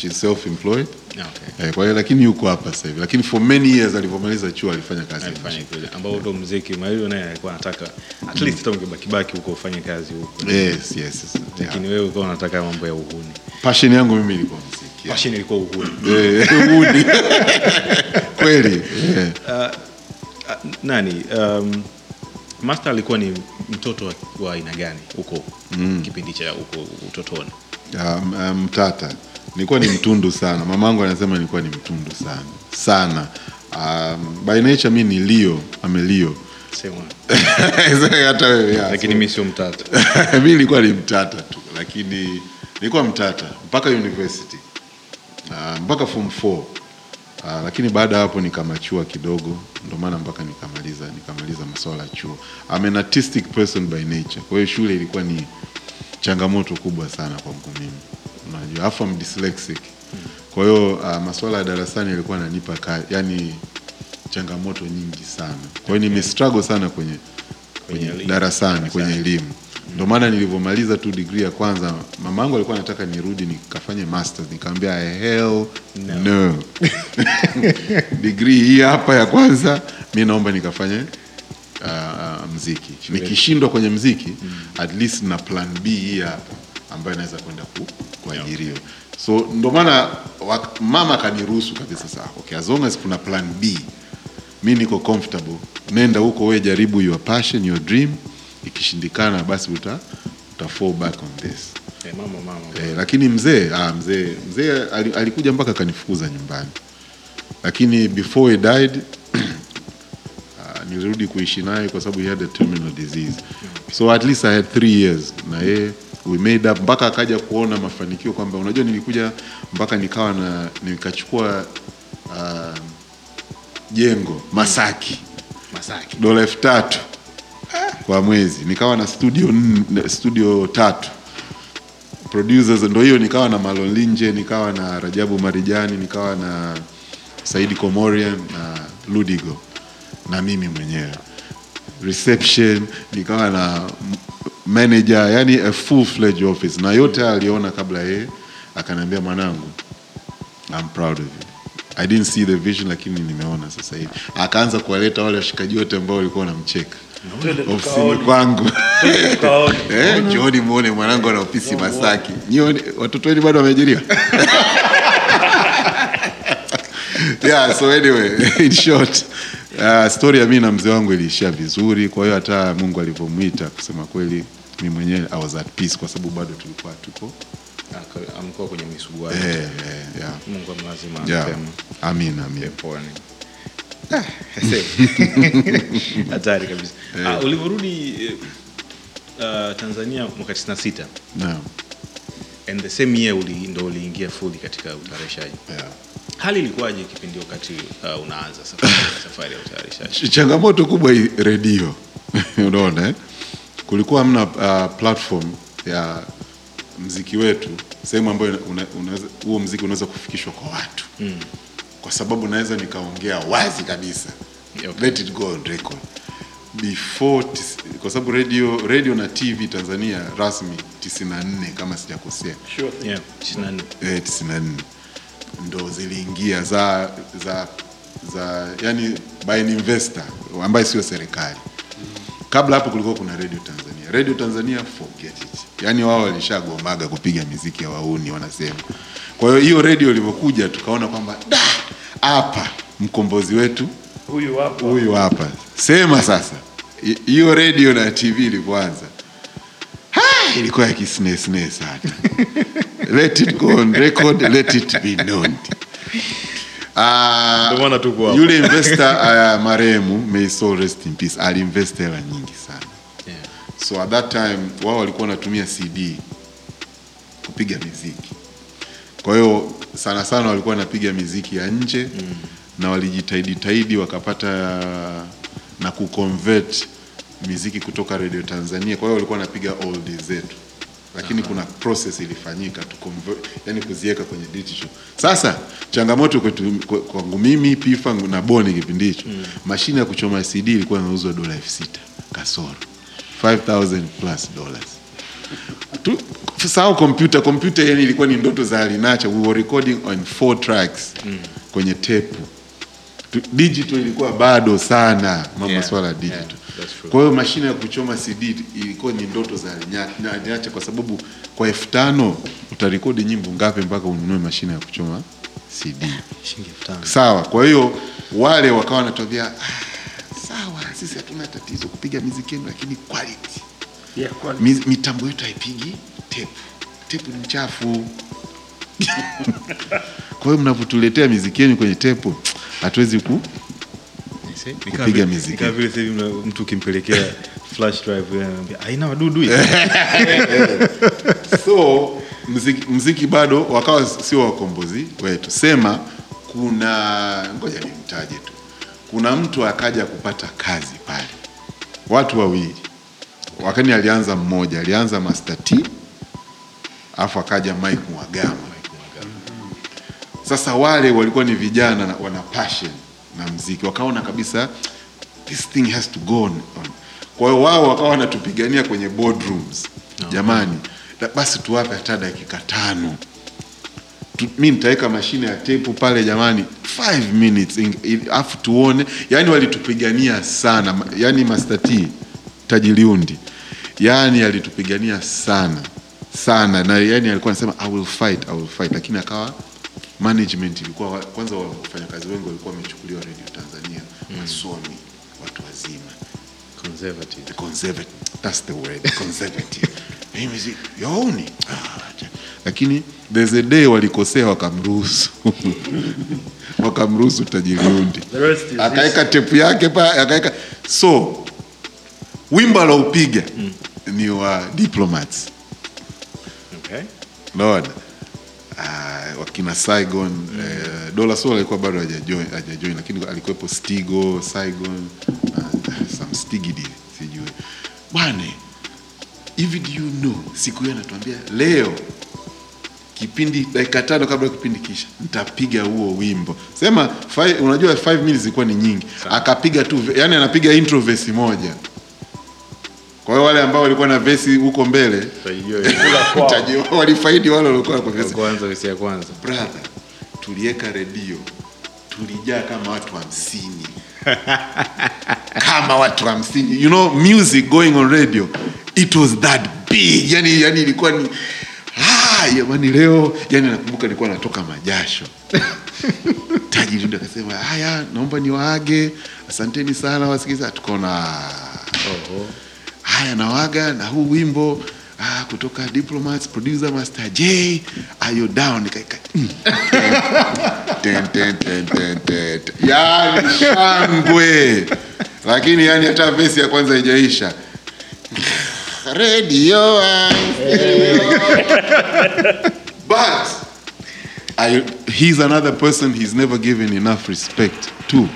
she's self employed. Okay. Eh, kwa hiyo lakini yuko hapa sasa hivi, lakini for many years alivyomaliza chuo alifanya kazi alifanya kule ambao ndo mziki Mario naye alikuwa anataka at least hata ungebakibaki huko ufanye kazi huko Yes, yes, yes. Yeah. lakini wewe ulikuwa unataka mambo ya uhuni Passion yangu mimi ilikuwa muziki. Passion ilikuwa uhuni Eh, uhuni. Kweli. Yeah. Uh, nani um, Master alikuwa ni mtoto wa- aina gani huko kipindi cha huko utotoni Um, um, mtata nilikuwa ni mtundu sana. Mamangu anasema nilikuwa ni mtundu sana. Sana. Um, by nature mi ni amelio sema hata wewe lakini mi sio mtata. Mi nilikuwa ni mtata tu. Lakini nilikuwa mtata mpaka university. Uh, mpaka form 4 uh, lakini baada ya hapo nikamachua kidogo. Ndio maana mpaka nikamaliza nikamaliza masuala ya chuo. I'm an artistic person by nature. Kwa hiyo shule ilikuwa ni changamoto kubwa sana kwangu mimi unajua afu am dyslexic. Kwa hiyo uh, masuala ya darasani yalikuwa yananipa yani changamoto nyingi sana. Kwa hiyo nimestruggle sana kwenye kwenye darasani kwenye elimu. Ndio maana nilivyomaliza tu degree ya kwanza mamangu alikuwa anataka nirudi nikafanye masters. Nikamwambia hell no, no. degree hii hapa ya kwanza mi naomba nikafanye uh, mziki. Nikishindwa kwenye mziki at least na plan b hii hapa ambayo inaweza kwenda ku, kuajiriwa. So ndo maana mama akaniruhusu kabisa saa okay, as long as kuna plan b mi niko comfortable. Nenda huko wewe jaribu your passion your dream. Ikishindikana basi uta, uta fall back on this. Hey, mama mama. Eh, lakini mzee ah, mzee mzee alikuja mpaka akanifukuza nyumbani. Lakini before he died ah, nilirudi kuishi naye kwa sababu he had a terminal disease. So at least I had three years na yeye we made up mpaka akaja kuona mafanikio kwamba unajua nilikuja mpaka nikawa na nikachukua uh, jengo Masaki. Masaki. Dola elfu tatu kwa mwezi. Nikawa na studio nne- studio tatu. Producers ndo hiyo nikawa na Malon Linje nikawa na Rajabu Marijani nikawa na Saidi Komorian na Ludigo. Na mimi mwenyewe. Reception nikawa na manager yani a full fledged office. Na yote aliona kabla yeye akaniambia mwanangu I'm proud of you. I didn't see the vision lakini nimeona sasa hivi. Akaanza kuwaleta wale washikaji wote ambao walikuwa wanamcheka. Ofisini kwangu. Eh, muone mwanangu ana ofisi Masaki. Nyione watoto wenu bado wameajiriwa? yeah, so anyway, in short uh, story ya mimi na mzee wangu iliishia vizuri. Kwa hiyo hata Mungu alivyomwita, kusema kweli, mimi mwenyewe I was at peace kwa sababu bado tulikuwa tuko Aka- kwenye misuguano eh, eh, yeah. Mungu amlazima Yeah. Amin, amin. peponi Ah, hatari kabisa ah, ulivyorudi eh, uh, Tanzania mwaka 96 Naam. and the same year uli, ndo uliingia fully katika utayarishaji Yeah. hali ilikuwaje kipindi wakati uh, unaanza safari, safari ya utayarishaji changamoto kubwa hii redio unaona eh? Kulikuwa hamna uh, platform ya mziki wetu sehemu ambayo huo mziki unaweza kufikishwa kwa watu. Mm. kwa sababu naweza nikaongea wazi kabisa. Okay. let it go on record. Before kwa sababu radio, radio na tv tanzania rasmi 94 kama sijakosea. Yeah, 94. eh, 94 ndo ziliingia za za za yani by an investor ambaye sio serikali kabla hapo kulikuwa kuna radio tanzania. Radio tanzania forget it. Yani wao walishagomaga kupiga miziki ya wauni wanasema. Kwa hiyo hiyo radio ilivyokuja tukaona kwamba "Da, hapa mkombozi wetu huyu hapa huyu hapa. Sema sasa hiyo radio na tv ilipoanza. ha, ilikuwa ya kisnesne sana. Let it go on record let it be known Hapa. yule investor uh, marehemu may soul rest in peace aliinvest hela nyingi sana Yeah. so at that time wao walikuwa wanatumia cd kupiga miziki kwa hiyo sana sana walikuwa wanapiga miziki ya nje mm. na walijitahidi tahidi wakapata na kuconvert miziki kutoka radio tanzania kwa hiyo walikuwa wanapiga oldies zetu lakini kuna process ilifanyika tu yani kuziweka kwenye digital. Sasa changamoto kwetu kwa- kwangu mimi Pifa na Boni kipindi hicho mm. mashine ya kuchoma CD ilikuwa inauzwa dola elfu sita kasoro 5000 plus dollars tu sahau kompyuta kompyuta yani ilikuwa ni ndoto za alinacha we were recording on four tracks mm. kwenye tape digital ilikuwa bado sana mama, Yeah, swala digital yeah. Kwa hiyo mashine ya kuchoma CD ilikuwa ni ndoto za Niache, kwa sababu kwa elfu tano utarekodi nyimbo ngapi mpaka ununue mashine ya kuchoma CD shilingi elfu tano. Sawa. Kwa hiyo wale wakawa wanatuambia ah, sawa sisi hatuna tatizo kupiga miziki yenu lakini quality. Yeah, quality. Mi- mitambo yetu haipigi tepu tepu ni mchafu. Kwa hiyo mnapotuletea miziki yenu kwenye tepu hatuwezi ku Kupiga miziki. Kama vile sasa hivi mtu ukimpelekea flash drive anambia haina wadudu hii so mziki, mziki bado wakawa sio wakombozi wetu. Sema kuna ngoja nimtaje tu. Kuna mtu akaja kupata kazi pale. Watu wawili. Wakani alianza mmoja alianza Master T alafu akaja Mike Mwagama. Sasa wale walikuwa ni vijana wana passion na mziki wakaona kabisa this thing has to go on. Kwa hiyo wao wakawa wanatupigania kwenye boardrooms. Jamani basi tuwape hata dakika tano. Mi nitaweka mashine ya tepu pale jamani 5 minutes in- in- afu tuone. Yani walitupigania sana yani Master T tajiliundi yani alitupigania sana sana. Na yani alikuwa anasema I will fight, I will fight. Lakini akawa management ilikuwa kwanza wafanyakazi wengi walikuwa wamechukuliwa Radio Tanzania wasomi watu wazima. Conservative. Conservative that's the word conservative. Yaoni Ah, lakini there's a day walikosea wakamruhusu. Wakamruhusu Tajirundi akaweka tepu yake pa akaweka so wimbo aloupiga ni wa diplomats. Okay. Unaona? Uh, wakina Saigon mm. uh, Dola Soul alikuwa bado hajajoin hajajoin lakini alikuwepo Stigo, Saigon uh, some Stigidi sijui. bwana hivi do you know siku hiyo anatuambia leo kipindi dakika tano kabla kipindi kisha nitapiga huo wimbo sema five, unajua 5 minutes zilikuwa ni nyingi akapiga tu yani anapiga intro verse moja kwa hiyo wale ambao walikuwa na vesi huko mbele utajua walifaidi wale walikuwa kwa vesi. Kwanza vesi ya kwanza. Brother tuliweka redio. Tulijaa kama watu hamsini. Kama watu hamsini. You know music going on radio it was that big. Yani, yani ilikuwa ni ah, jamani leo. Yani nakumbuka nilikuwa natoka majasho. Tajiri ndo akasema haya naomba niwaage. Asanteni sana wasikiliza tukaona haya nawaga na huu wimbo ah, kutoka diplomats producer master j ayo down nikaika mm. yani shangwe lakini yani hata vesi ya kwanza haijaisha radio but I, he's another person he's never given enough respect to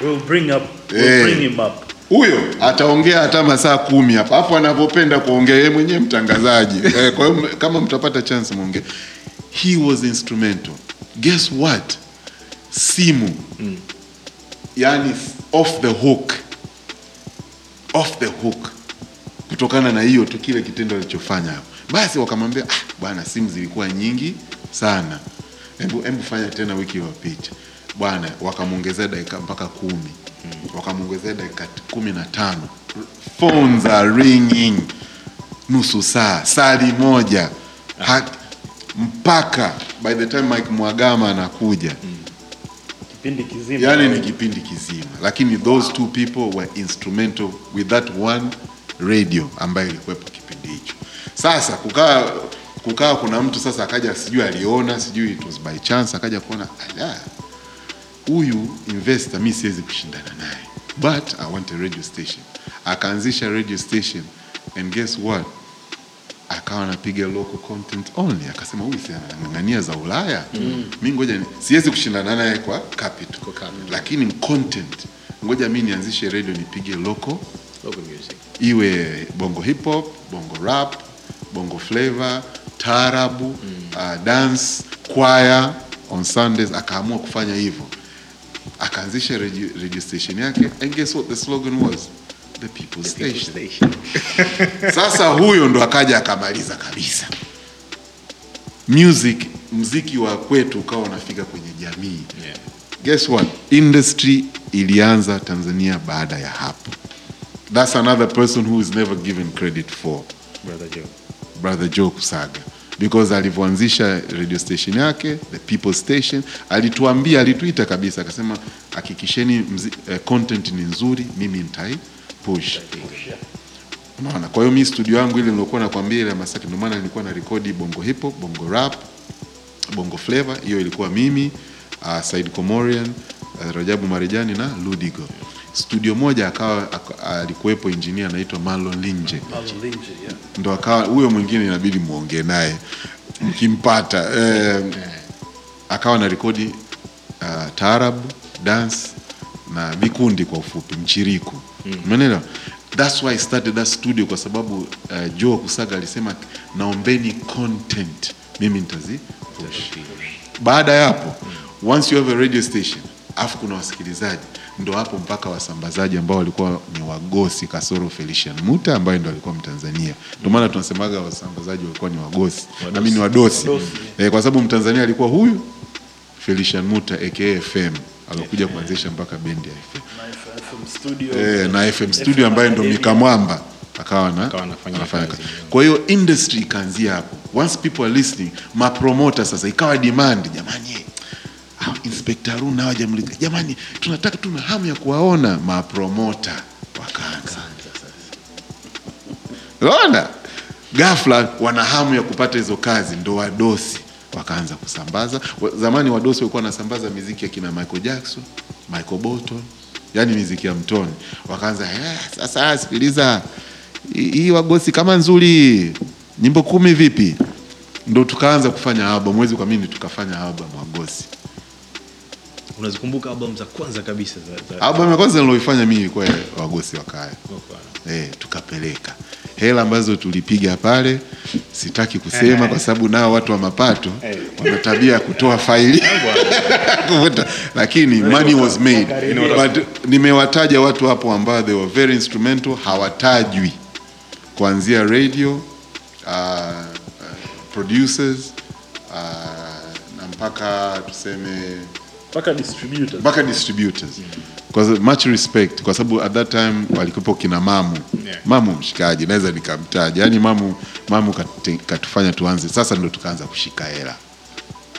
We'll bring up, we'll hey. bring him up. Huyo ataongea hata masaa kumi hapa. Hapo anavyopenda kuongea yeye mwenyewe mtangazaji. Eh, kwa hiyo kama mtapata chance mwongee. He was instrumental. Guess what? Simu. Mm. yani off the hook. Off the hook. Kutokana na hiyo tu kile kitendo alichofanya hapo. Basi wakamwambia ah, bwana simu zilikuwa nyingi sana. Hebu hebu fanya tena wiki iliyopita bwana wakamwongezea dakika mpaka kumi wakamwongezea dakika kumi na tano. Phones are ringing. Nusu saa. Sali moja. Hat, mpaka by the time Mike Mwagama anakuja. Kipindi kizima. yani ni kipindi kizima. Lakini those two people were instrumental with that one radio ambayo ilikuwepo kipindi hicho. Sasa kukaa kukaa kuna mtu sasa akaja sijui aliona sijui it was by chance akaja kuona ala huyu investor mi siwezi kushindana naye. But i want a radio station. Akaanzisha radio station and guess what? Akawa anapiga local content only. Akasema huyu si anang'ang'ania za ulaya? Mm. mi ngoja siwezi kushindana naye kwa capital, lakini content. Ngoja mi nianzishe radio nipige local. Local music. iwe bongo hip hop bongo rap bongo flavor taarabu mm. uh, dance choir on sundays. Akaamua kufanya hivyo akaanzisha radio, station yake and guess what the slogan was? The people's station. Sasa huyo ndo akaja akamaliza kabisa. Music mziki wa kwetu ukawa unafika kwenye jamii. Yeah. guess what? Industry ilianza tanzania baada ya hapo. That's another person who is never given credit for. Brother Joe. brother joe kusaga because alivyoanzisha radio station yake the people station alituambia alituita kabisa akasema hakikisheni eh, content ni nzuri mimi nitai push. Unaona? Kwa hiyo mi studio yangu ile nilikuwa nakwambia ile masaki ndio maana nilikuwa na rekodi bongo hip hop bongo rap bongo flavor hiyo ilikuwa mimi uh, Said Komorian uh, Rajabu Marijani na Ludigo studio moja akawa alikuwepo engineer anaitwa Marlon Linje. Marlon Lynch, yeah. ndo akawa huyo mwingine inabidi muongee naye mkimpata eh, akawa na rekodi uh, taarabu dance na vikundi kwa ufupi mchiriku. Umeelewa? That's why I started that studio kwa sababu uh, Joe Kusaga alisema naombeni content mimi nitazi baada ya hapo once you have a radio station afu kuna wasikilizaji ndo hapo mpaka wasambazaji ambao walikuwa ni wagosi kasoro Felician Muta ambaye ndo alikuwa Mtanzania. Ndio maana tunasemaga wasambazaji walikuwa ni wagosi. Na mimi ni wadosi. E, kwa sababu Mtanzania alikuwa huyu Felician Muta aka FM alokuja kuanzisha mpaka bendi ya FM Na FM studio. eh, na FM studio ambaye ndo Mikamwamba akawa na Akawa anafanya kazi. Kwa hiyo industry ikaanzia hapo. Once people are listening, mapromota sasa ikawa demand, jamani hao Inspector Haruna hawajamulika. Jamani, tunataka tuna hamu ya kuwaona mapromota wakaanza. ona Ghafla wana hamu ya kupata hizo kazi ndo wadosi wakaanza kusambaza. Zamani wadosi walikuwa wanasambaza miziki ya kina Michael Jackson, Michael Bolton, yani miziki ya mtoni. Wakaanza "Eh, sasa sikiliza hii hii wagosi kama nzuri, nyimbo kumi vipi? Ndo tukaanza kufanya album, mwezi kwa mimi tukafanya album wagosi unazikumbuka album za kwanza kabisa za, za Album ya kwanza niloifanya mimi ilikuwa Wagosi wa Kaya. Mfano. Eh, tukapeleka hela ambazo tulipiga pale, sitaki kusema kwa sababu nao watu wa mapato wana tabia ya kutoa faili kuvuta, lakini money was made. But nimewataja watu hapo ambao they were very instrumental, hawatajwi kuanzia radio uh, uh, producers uh, na mpaka tuseme mpaka distributors. Mpaka distributors. Kwa sababu- much respect kwa sababu at that time walikuwepo kina mamu. Yeah. mamu mshikaji naweza nikamtaja. Yani mamu mamu katufanya tuanze. Sasa ndo tukaanza kushika hela.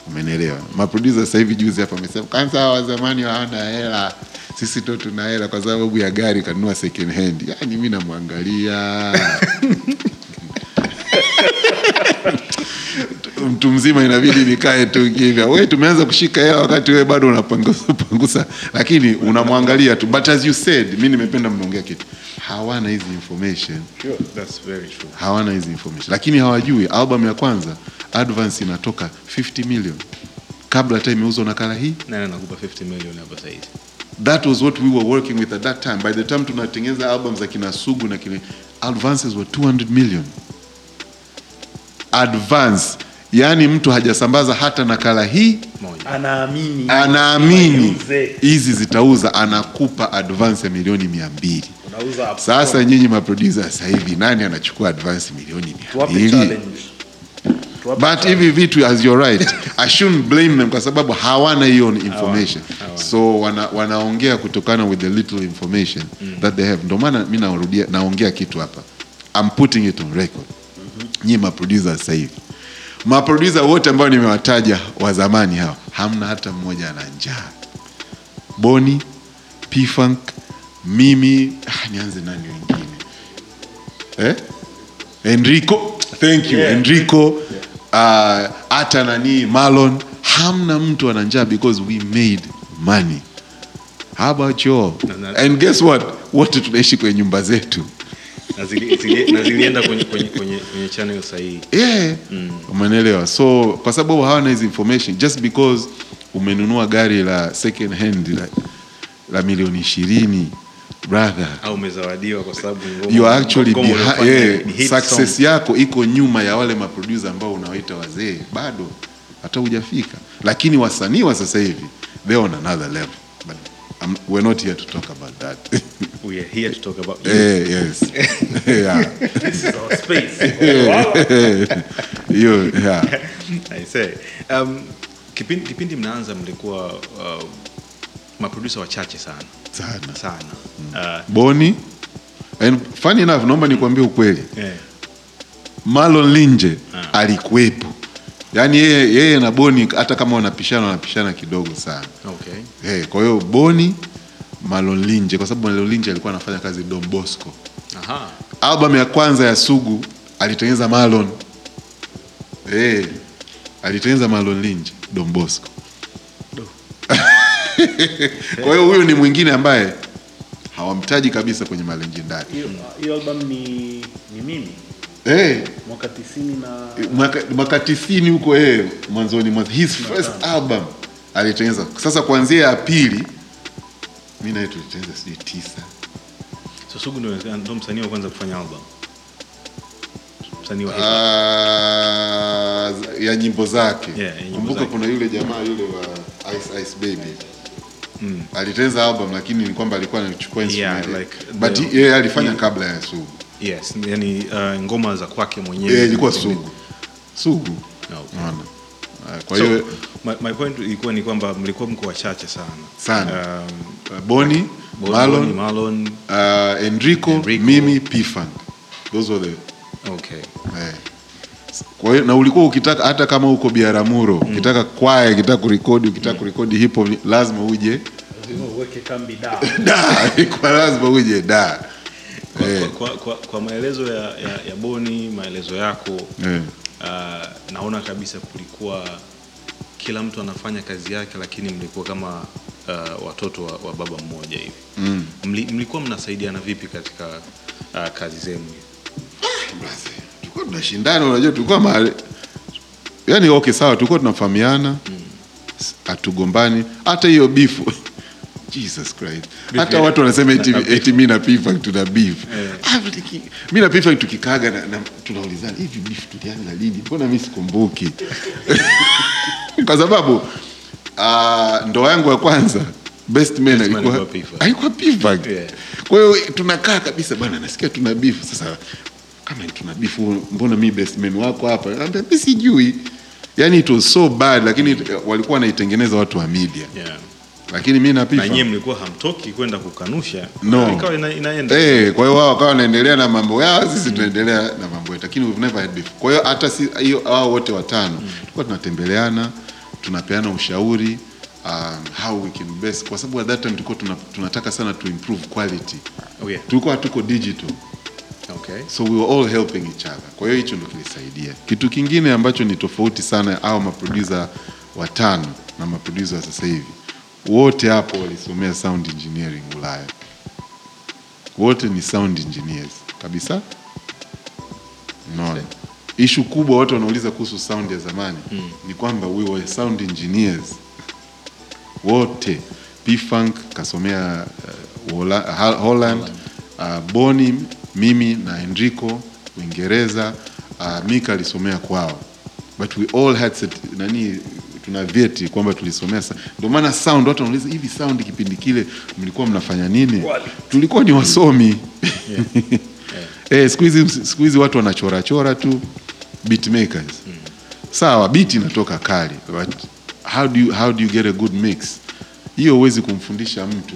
Umenielewa? Maproducer sasa hivi juzi hapa amesema kwanza wa zamani hawana hela. Sisi ndo tuna hela kwa sababu ya gari kanunua second hand. Yani mi namwangalia mtu mzima inabidi nikae tu kimya. Wewe tumeanza kushika hela wakati wewe bado unapangusa pangusa, lakini unamwangalia tu. But as you said, mi nimependa mmeongea kitu, hawana hizi information, Sure, that's very true. hawana hizi information, lakini hawajui album ya kwanza advance inatoka 50 million kabla hata imeuzwa nakala hii. Nani anakupa 50 million hapa sasa hivi? That was what we were working with at that time. By the time tunatengeneza album za kina Sugu na kina advances were 200 million advance, yani mtu hajasambaza hata nakala hii Moja. anaamini anaamini hizi zitauza, anakupa advance ya milioni mia mbili. Sasa nyinyi maproducer sasa hivi nani anachukua advance milioni mia mbili? But hivi vitu as you're right, I shouldn't blame them kwa sababu hawana hiyo information. So wana, wanaongea kutokana with the little information that they have. Ndio maana mi narudia naongea kitu hapa. I'm putting it on record. Nyinyi maproducer sasa hivi. Maproducer wote ambao nimewataja wa zamani hao, hamna hata mmoja ana njaa. Boni, P-Funk, mimi, ah, nianze nani wengine? Eh? Enrico, thank you. Yeah. Enrico, uh, hata nani Marlon, hamna mtu ana njaa because we made money. How about you? And guess what? Wote tunaishi kwenye nyumba zetu. Na zili- zili- na zilienda kwenye, kwenye, kwenye, kwenye channel sahihi. Yeah. Umeelewa? So kwa sababu hawana hizi information just because umenunua gari la second hand la, la milioni ishirini brother Au umezawadiwa kwa sababu you are actually ngoma yeah, success song. yako iko nyuma ya wale maproducer ambao unawaita wazee, bado hata hujafika. Lakini wasanii wa sasa hivi they on another level, I'm, we're not here to talk about that. We are here to talk about you. eh, yes, yeah, This is our space. you, yeah. I say. Um, kipindi, kipindi mnaanza mlikuwa uh, maproducer wachache sana sana sana. Boni and funny enough, naomba nikwambie ukweli, Uh, yeah. Marlon Linje alikuwepo, yaani yeye, yeye na Boni hata kama wanapishana wanapishana kidogo sana. Okay. Hey, kwa hiyo Boni Malolinje kwa sababu Malolinje alikuwa anafanya kazi Don Bosco. Aha. Album ya kwanza ya Sugu alitengeneza Marlon. Hey, alitengeneza Malon Linje Don Bosco. kwa hiyo huyu ni mwingine ambaye hawamtaji kabisa kwenye malenji ndani hiyo album ni ni mimi Hey, mwaka 90 na mwaka, mwaka tisini huko eh, mwanzoni mwa his first album alitengeneza. Sasa kuanzia ya pili mimi naye tulitengeneza sijui tisa So Sugu ndio ndo msanii wa kwanza kufanya album. Msanii wa hip hop. Ah, ya nyimbo zake. Yeah, Kumbuka kuna yule jamaa yule wa Ice Ice Baby alitengeneza album lakini ni kwamba alikuwa anachukua Yeah, like but the- yeye alifanya kabla ya Sugu. Yes, yani uh, ngoma za kwake mwenyewe. Yeye ilikuwa Sugu. Sugu. Okay. Unaona? Ah, So, my, my point ilikuwa ni kwamba mlikuwa mko wachache sana. Sana. Um, Boni, Boni Malon, Malon uh, Enrico, Enrico. mimi P-Funk. Those were the Okay. eh. Kwa hiyo na ulikuwa ukitaka hata kama uko Biaramuro, ukitaka kwaya, ukitaka kurekodi, ukitaka kurekodi hip hop lazima uje lazima uweke kambi da. da, kwa lazima uje da. Kwa, Eh. kwa, kwa, kwa, maelezo ya, ya, ya Boni, maelezo yako Eh. uh, naona kabisa kulikuwa kila mtu anafanya kazi yake, lakini mlikuwa kama uh, watoto wa, wa baba mmoja hivi Mm. Mli, mlikuwa mnasaidiana vipi katika uh, kazi zenu? Basi, tulikuwa tunashindana, unajua tulikuwa mahali yani, okay sawa, tulikuwa tunafahamiana hatugombani hata hiyo bifu Jesus Christ. Hata watu wanasema eti, eti mimi na P-Funk tuna beef. Mimi na P-Funk tukikaga na, na tunaulizana hivi beef tulianza lini? Mbona mimi sikumbuki? Kwa sababu uh, ndoa yangu ya kwanza best man Best alikuwa alikuwa. Yeah. Kwa hiyo tunakaa kabisa bwana, nasikia tuna beef sasa. Kama tuna beef, mbona mimi best man wako hapa? Anambia mi sijui. Yaani it was so bad, lakini walikuwa wanaitengeneza watu wa media, Yeah. Lakini mi na Na P-Funk mlikuwa hamtoki kwenda kukanusha, No. ikawa ina, inaenda Eh, kwa hiyo wao wakawa wanaendelea na mambo yao, sisi tunaendelea na mambo yetu, lakini we've never had beef. Kwa hiyo hata si hiyo hao wote watano tulikuwa tunatembeleana, tunapeana ushauri um, how we can best, kwa sababu at that time tulikuwa tuna, tunataka sana to improve quality. Oh, yeah. Tulikuwa hatuko digital, Okay. so we were all helping each other. Kwa hiyo hicho ndio kilisaidia. Kitu kingine ambacho ni tofauti sana, au maproducer watano na maproducer wa sasa hivi, wote hapo walisomea sound engineering Ulaya. Wote ni sound engineers kabisa. Unaona, ishu kubwa watu wanauliza kuhusu sound ya zamani. Ni kwamba we were sound engineers. Wote. P-Funk kasomea uh, Holland, Holland, uh, Boni, mimi na Enrico Uingereza, uh, Mika alisomea kwao, but we all had set, nani tuna vyeti kwamba tulisomea. Ndio maana sound, watu wanauliza hivi, sound kipindi kile mlikuwa mnafanya nini? Tulikuwa ni wasomi Eh, siku hizi siku hizi watu wanachorachora tu beat makers. Sawa, beat inatoka kali but how do you, how do you get a good mix? Hiyo huwezi kumfundisha mtu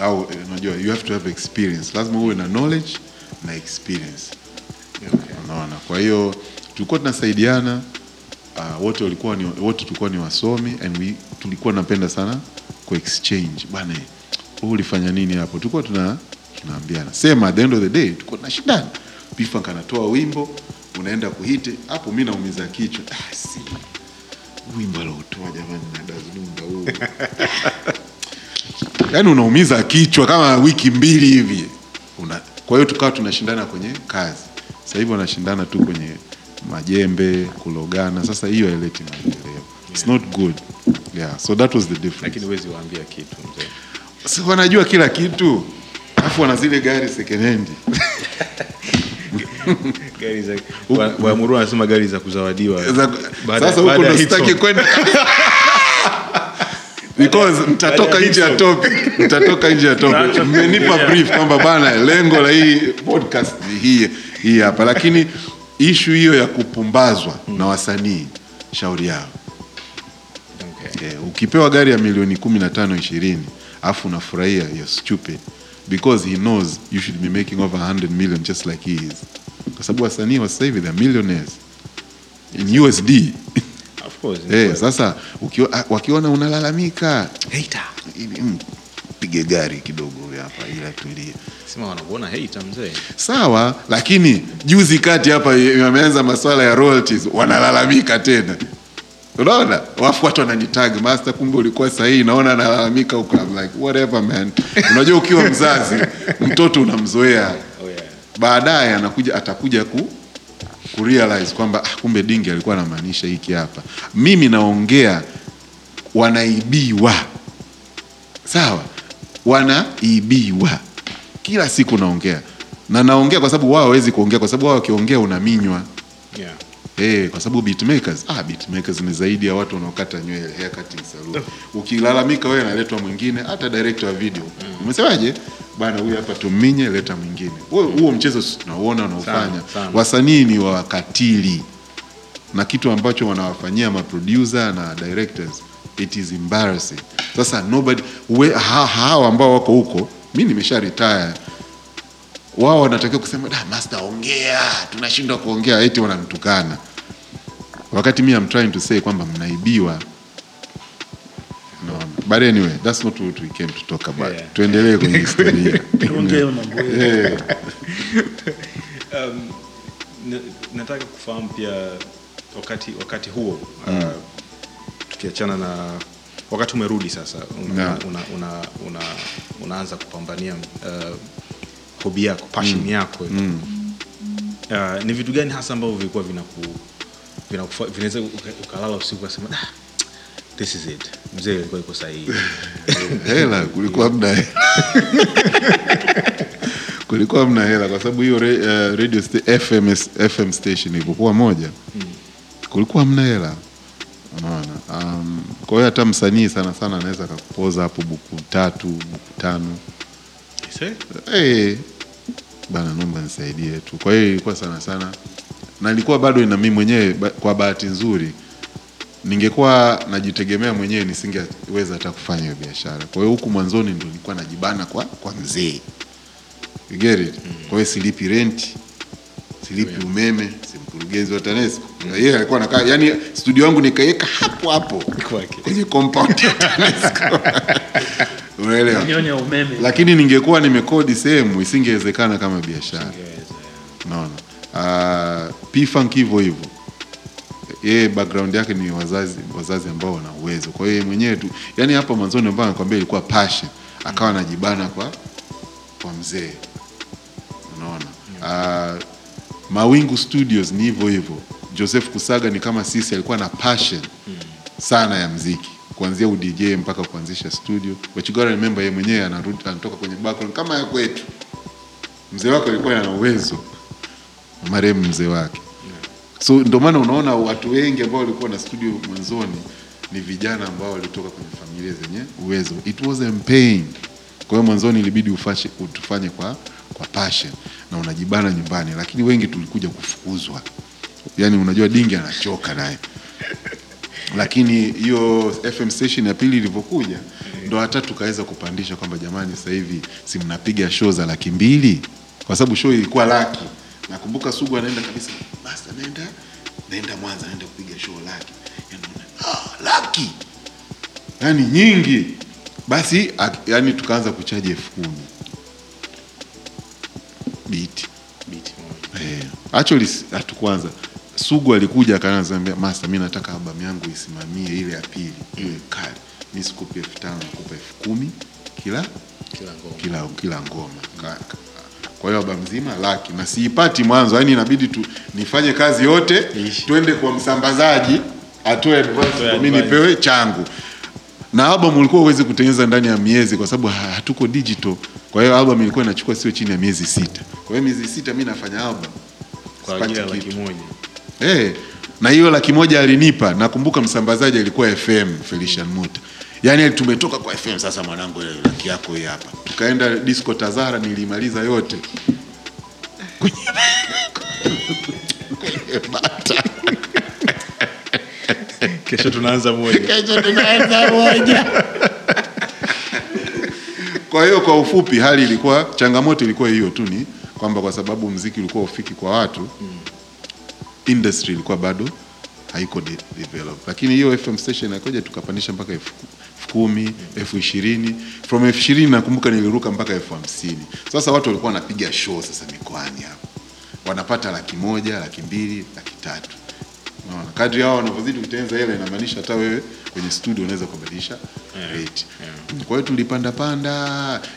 au eh, unajua you have to have experience. Lazima uwe na knowledge na experience. Unaona? Kwa hiyo tulikuwa tunasaidiana uh, wote walikuwa ni wote tulikuwa ni wasomi and we tulikuwa napenda sana ku exchange. Bwana wewe ulifanya nini hapo? Tulikuwa tuna tunaambiana. Sema at the end of the day tulikuwa tunashindana. P-Funk anatoa wimbo unaenda kuhiti. Hapo mimi naumiza kichwa. Ah, si wimbo aliotoa jamani na dazunga huu yaani unaumiza kichwa kama wiki mbili hivi. Una, kwa hiyo tukawa tunashindana kwenye kazi. Sasa hivi wanashindana tu kwenye majembe kulogana. Sasa hiyo haileti maendeleo. It's not good. Yeah so that was the difference. Lakini huwezi waambia kitu mzee. si wanajua kila kitu? Alafu wana zile gari second hand Gari za Waamuru wanasema gari za kuzawadiwa. Sasa huko ndo sitaki kwenda. Because mtatoka nje ya topic. Mtatoka nje ya topic. Mmenipa brief kwamba bana lengo la hii podcast hii hii hapa. Lakini ishu hiyo ya kupumbazwa na wasanii shauri yao. Okay. yeah, ukipewa gari ya milioni kumi na tano ishirini afu unafurahia you're stupid. Because he knows you should be making over 100 million just like he is. Kwa sababu wasanii wa sasa hivi they're millionaires. In USD Of course. ni Eh, sasa ukio- ah, wakiona unalalamika. Hater. mm, pige gari kidogo hapa ila tulie Sema wanakuona hater mzee. sawa lakini juzi kati hapa wameanza masuala ya royalties wanalalamika tena. Unaona? Wafu watu wananitag master kumbe ulikuwa sahihi. Naona analalamika huko. I'm like whatever man. Unajua ukiwa mzazi mtoto unamzoea. Oh yeah. baadaye anakuja atakuja ku kurealize kwamba ah, kumbe dingi alikuwa anamaanisha hiki hapa. Mimi naongea wanaibiwa. Sawa? Wanaibiwa kila siku naongea na naongea kwa sababu wao hawezi kuongea kwa sababu wao wakiongea unaminywa Yeah. Hey, kwa sababu beatmakers, ah, beatmakers ni zaidi ya watu wanaokata nywele, hair cutting salon. Ukilalamika wewe naletwa mwingine, hata director wa video. Umesemaje? Bana huyu hapa tuminye, leta mwingine. Huo huo mchezo tunauona unaofanya. Wasanii ni wakatili. Na kitu ambacho wanawafanyia maproducer na directors it is embarrassing. Sasa nobody we, ha, hao ambao wako huko, mimi nimesha retire. Wao wanatakiwa kusema da master ongea. Tunashindwa kuongea eti wanamtukana wakati mi am trying to say kwamba mnaibiwa. No. but anyway that's not what we came to talk about. Yeah. tuendelee kwenye historia. Um, nataka kufahamu pia wakati wakati huo uh, tukiachana na wakati umerudi sasa una, una, una, una, unaanza kupambania uh, hobi yako passion yako. Uh, ni vitu gani hasa ambavyo vilikuwa vinaku vinakufa- vinaweza ukalala usiku ukasema "Ah, this is it. Mzee alikuwa iko sahihi. Hela kulikuwa hamna hela. Kulikuwa hamna hela kwa sababu hiyo uh, radio st- FM, FM station ilipokuwa moja. Kulikuwa hamna hela. Unaona um, kwa hiyo hata msanii sana sana anaweza akakupoza hapo buku tatu buku tano. Hey, bana naomba nisaidie tu. Kwa hiyo ilikuwa sana sana na ilikuwa bado ina mimi mwenyewe kwa bahati nzuri ningekuwa najitegemea mwenyewe nisingeweza hata kufanya hiyo biashara. Kwa hiyo huku mwanzoni ndo nilikuwa najibana kwa, kwa mzee. You get it? kwa hiyo silipi renti silipi umeme si mkurugenzi wa TANESCO. Yeye alikuwa anakaa yani studio yangu nikaiweka hapo hapo Kwake. kwenye compound ya TANESCO. Unaelewa nyonya umeme. Lakini ningekuwa nimekodi sehemu isingewezekana kama biashara. Naona uh, P-Funk hivyo hivyo. Yeye background yake ni wazazi wazazi ambao wana uwezo. Kwa hiyo mwenyewe tu yani hapa mwanzoni ambao nakwambia ilikuwa passion. Akawa anajibana kwa kwa mzee. Unaona? Uh, Mawingu Studios ni hivyo hivyo. Joseph Kusaga ni kama sisi alikuwa na passion sana ya mziki. Kuanzia udj mpaka kuanzisha studio. But you gotta remember yeye mwenyewe anatoka kwenye background kama ya kwetu. Mzee wake alikuwa ana uwezo marehemu mzee wake. So ndio maana unaona watu wengi ambao walikuwa na studio mwanzoni ni vijana ambao walitoka kwenye familia zenye uwezo. It pain. Kwa hiyo mwanzoni ilibidi utufanye kwa kwa passion na unajibana nyumbani lakini wengi tulikuja kufukuzwa. Yani unajua dingi anachoka naye. Lakini hiyo FM station ya pili ilivyokuja ndo hata tukaweza kupandisha kwamba jamani, sasa hivi si mnapiga show za laki mbili, kwa sababu show ilikuwa laki. Nakumbuka Sugu anaenda kabisa, basta naenda naenda Mwanza, naenda kupiga show laki, yani, ah, laki! Yani nyingi. Basi yani tukaanza kuchaji elfu kumi biti Biti moja. Eh, actually hatukuanza. Sugu alikuja akaanza master, mimi nataka albamu yangu isimamie ile ya pili iwe kali. Mimi sikupi elfu tano nakupa elfu kumi kila Kila ngoma. kila kila ngoma. Ka- ka- Kwa hiyo albamu nzima laki na siipati mwanzo, yani inabidi tu nifanye kazi yote, Ishi. twende kwa msambazaji atoe advance, mimi nipewe changu. Na album ulikuwa uwezi kutengeneza ndani ya miezi kwa sababu hatuko digital. Kwa hiyo album ilikuwa inachukua sio chini ya miezi sita. Kwa hiyo miezi sita mimi nafanya album Kwa ajili ya laki moja. Eh, na hiyo laki moja alinipa. Nakumbuka msambazaji alikuwa FM Felician Muta. Yaani tumetoka kwa FM sasa, mwanangu, ile laki yako hii hapa. Tukaenda disco Tazara, nilimaliza yote. Kesho tunaanza moja. Kesho tunaanza moja. Kwa hiyo kwa ufupi, hali ilikuwa changamoto ilikuwa hiyo tu, ni kwamba kwa sababu mziki ulikuwa ufiki kwa watu industry ilikuwa bado haiko de develop, lakini hiyo FM station akaja tukapandisha mpaka elfu elfu kumi elfu ishirini. From elfu ishirini nakumbuka niliruka mpaka elfu hamsini. Sasa watu walikuwa wanapiga show sasa mikoani hapo, wanapata laki moja laki mbili laki tatu Unaona, kadri hao wanavyozidi kutengeneza hela inamaanisha hata wewe kwenye studio unaweza kubadilisha rate. Kwa hiyo tulipanda panda,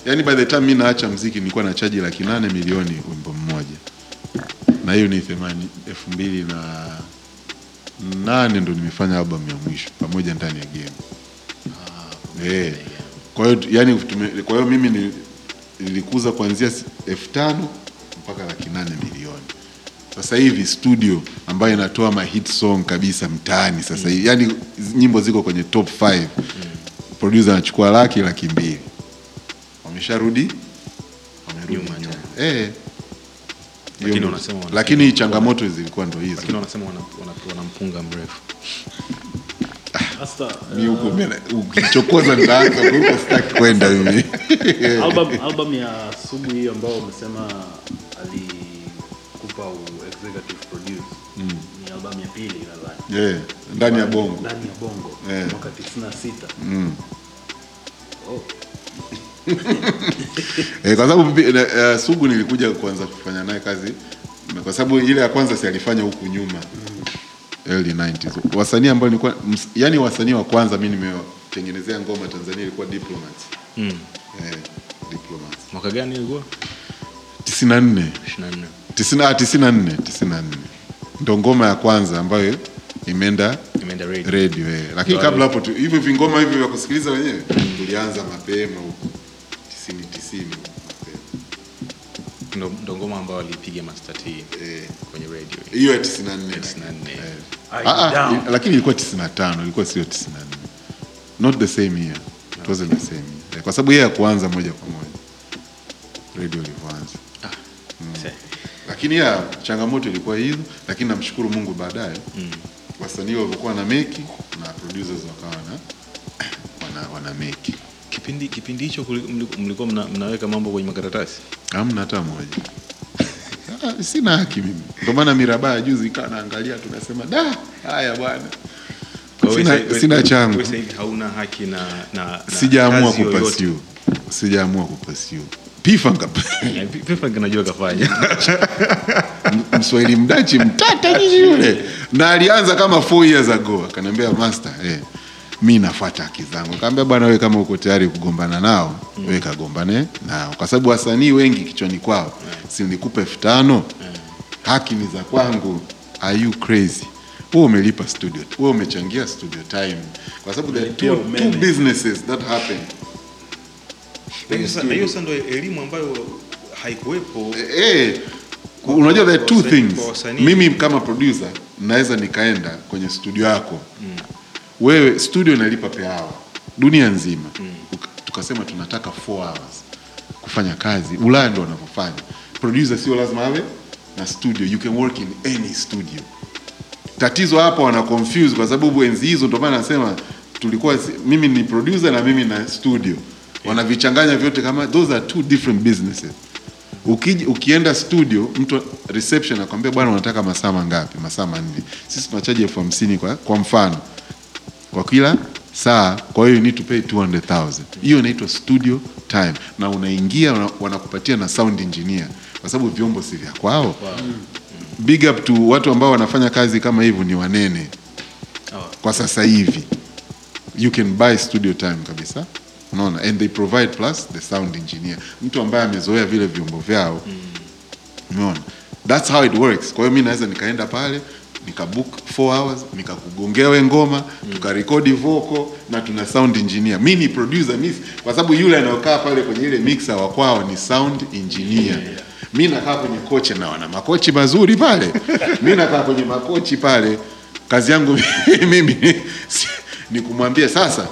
yani by the time mimi naacha mziki nilikuwa na chaji laki nane milioni wimbo mmoja, na hiyo ni themani elfu mbili na nane ndo nimefanya album ya mwisho pamoja ndani ya game. Eh, kwa hiyo yani, tume- kwa hiyo mimi nilikuza kuanzia elfu tano mpaka laki nane milioni. Sasa hivi studio ambayo inatoa ma hit song kabisa mtaani sasa hivi, yani nyimbo ziko kwenye top 5 producer anachukua laki laki mbili, wamesharudi wamerudi. Eh, Lakini wanasema lakini changamoto zilikuwa ndo hizo. Lakini wanasema wana- wana- wana mrefu. Hasa huko ukichokoza nitaanza huko, sitaki kwenda mimi. album, album ya Sugu hiyo ambayo umesema alikupa nadhani Yeah, ndani ya bongo. ndani ya bongo yeah. mwaka 96 Mm. oh. Eh, kwa sababu eh, Sugu nilikuja kuanza kufanya naye kazi kwa sababu ile ya kwanza si alifanya huku nyuma early 90s. Wasanii ambao nilikuwa yani wasanii wa kwanza mimi nimetengenezea ngoma Tanzania ilikuwa Diplomats. Mm. Eh, Diplomats. Mwaka gani ilikuwa? 94. 24. 90 ah, 94, 94. Ndo ngoma ya kwanza ambayo imeenda Imeenda radio. radio eh. Lakini kabla hapo tu hivyo vingoma hivyo vya kusikiliza wenyewe tulianza mapema huko 90 90 mapema. Ndo, ndo ngoma ambayo alipiga Master T Eh, kwenye radio. hiyo ya 94 94. Eh. Ah, ah, lakini ilikuwa 95 ilikuwa sio 94 not the same year it wasn't the same year kwa sababu yeye hakuanza moja kwa moja radio ilivyoanza lakini ya changamoto ilikuwa hizo lakini namshukuru Mungu baadaye. Wasanii walivyokuwa na meki na producers wakawa na wana, wana meki. Kipindi kipindi hicho mlikuwa mna, mnaweka mambo kwenye makaratasi. hamna hata moja. Ah, sina haki mimi. Ndio maana mirabaa juzi ikawa naangalia tunasema da haya bwana. Sina- sina changu. hauna haki na, na, na sijaamua kupasiu. Sijaamua kupasiu pifanga Ya, kafanya. mswahili mdachi mtata yule. Na alianza kama 4 years ago. Akaniambia master eh, mi nafuata haki zangu. Kaambia bwana wewe kama uko tayari kugombana nao mm. wewe kagombane nao. Kwa sababu wasanii wengi kichwani kwao si nikupe elfu tano? Haki ni za kwangu. Are you crazy? Wewe umelipa studio wewe umechangia studio time. Kwa sababu there are two, two businesses that happen. Na hiyo sasa- ndo elimu ambayo haikuwepo. Eh, unajua the two things. Mimi kama producer naweza nikaenda kwenye studio yako wewe, studio inalipa per hour dunia nzima mm. tukasema tunataka 4 hours kufanya kazi. Ulaya ndo wanavyofanya. Producer sio lazima awe na studio, you can work in any studio. Tatizo hapa wana confuse kwa sababu enzi hizo, ndio maana nasema tulikuwa mimi ni producer na mimi na studio, wanavichanganya vyote kama those are two different businesses. Uki, ukienda studio mtu reception akwambia bwana unataka masaa mangapi? Masaa manne. Sisi tunachaji elfu hamsini kwa, kwa mfano kwa kila saa, kwa hiyo you need to pay 200,000. Hiyo inaitwa studio time, na unaingia wanakupatia na sound engineer kwa sababu vyombo si vya kwao. Big up to watu ambao wanafanya kazi kama hivyo, ni wanene kwa sasa hivi you can buy studio time kabisa unaona? And they provide plus the sound engineer. Mtu ambaye amezoea vile vyombo vyao. Umeona that's how it works. Kwa hiyo mi naweza nikaenda pale nikabook 4 hours nikakugongea we ngoma tukarekodi vocal na tuna sound engineer. Mi ni producer mi kwa sababu yule anayokaa pale kwenye ile mixer wa kwao ni sound engineer. Mi nakaa kwenye kochi na makochi mazuri pale. Mi nakaa kwenye makochi pale. Kazi yangu mimi ni kumwambia sasa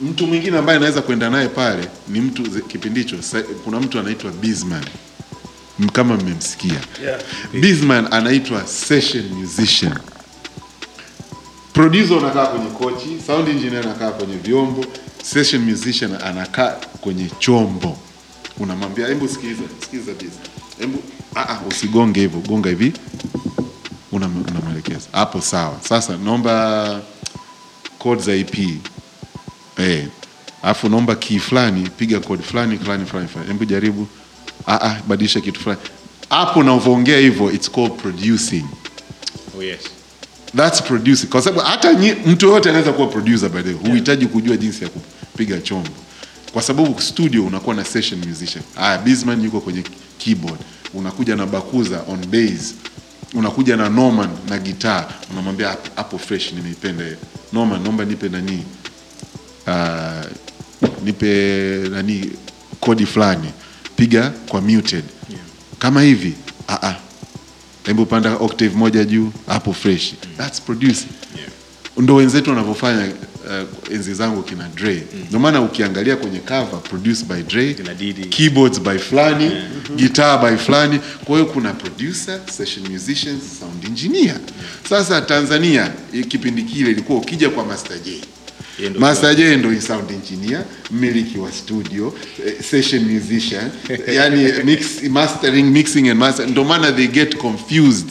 mtu mwingine ambaye anaweza kwenda naye pale ni mtu kipindi hicho. Kuna mtu anaitwa Bizman. Kama mmemsikia. Yeah. Bizman anaitwa session musician. Producer unakaa kwenye kochi sound engineer anakaa kwenye vyombo session musician anakaa kwenye chombo. Unamwambia hebu sikiliza sikiliza Bizman, hebu ah ah usigonge hivyo gonga hivi. Unam- unamwelekeza. Hapo sawa. Sasa naomba code za IP eh alafu naomba key fulani piga code fulani fulani fulani fulani. Hebu jaribu. Ah ah badilisha kitu fulani. Hapo unavyoongea hivyo it's called producing. Oh, yes. that's producing. Kwa sababu hata mtu yote anaweza kuwa producer by the way. Huhitaji kujua jinsi ya kupiga chombo. Kwa sababu studio unakuwa na session musician. Ah Bizman yuko kwenye keyboard. Unakuja na Bakuza on bass. Unakuja na Norman na gitaa, unamwambia hapo- hapo fresh nimeipenda. Norman naomba nipe nani uh, nipe nani kodi fulani. Piga kwa muted. Kama hivi ah ah. Hebu panda octave moja juu hapo fresh. That's producing. Yeah. ndo wenzetu wanavyofanya uh, enzi zangu kina Dre. Ndio maana ukiangalia kwenye cover produced by Dre keyboards by fulani guitar by fulani. Kwa hiyo kuna producer session musicians sound engineer. Sasa Tanzania kipindi kile ilikuwa ukija kwa Master J Yeye ndo Master J ndo ni sound engineer, mmiliki wa studio, eh, session musician, yani mix, mastering, mixing and master. Ndio maana they get confused.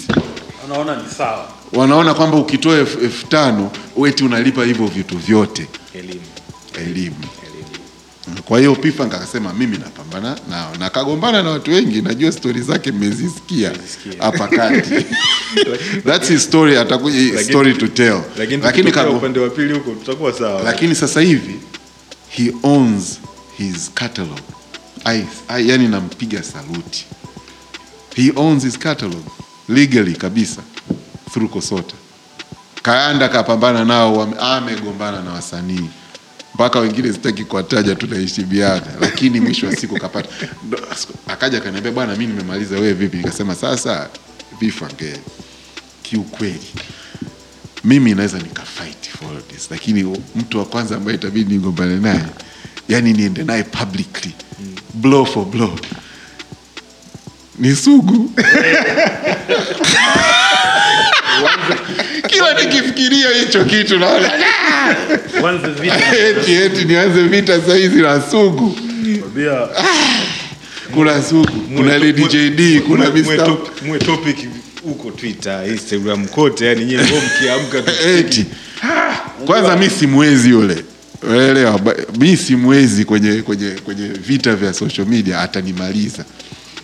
Wanaona ni sawa. Wanaona kwamba ukitoa elfu elfu tano eti unalipa hivyo vitu vyote Elimu. elimu. Kwa hiyo Pifa akasema mimi napambana nao na kagombana na watu wengi, najua stori zake mmezisikia hapa kati. That's his story, atakuja story to tell. Lakini upande wa pili huko tutakuwa sawa. lakini sasa hivi he owns his catalog I, I, yani nampiga saluti he owns his catalog legally kabisa through Kosota Kayanda kapambana nao, amegombana na wasanii mpaka wengine sitaki kuwataja, tunaheshimiana, lakini mwisho wa siku kapata. Akaja akaniambia, bwana, mi nimemaliza, wewe vipi? Nikasema sasa Vifange, kiukweli mimi naweza nikafight for this, lakini mtu wa kwanza ambaye itabidi nigombane naye, yani niende naye publicly blow for blow ni Sugu. Kila nikifikiria hicho kitu naona. Eti eti nianze vita sahizi na Sugu. Kuna Sugu, kuna Lady JD, kuna mwe topic huko Twitter, Instagram kote, yani nyewe mkiamka eti. Kwanza mi simwezi yule. Elewa ba- mi simwezi kwenye kwenye kwenye vita vya social media atanimaliza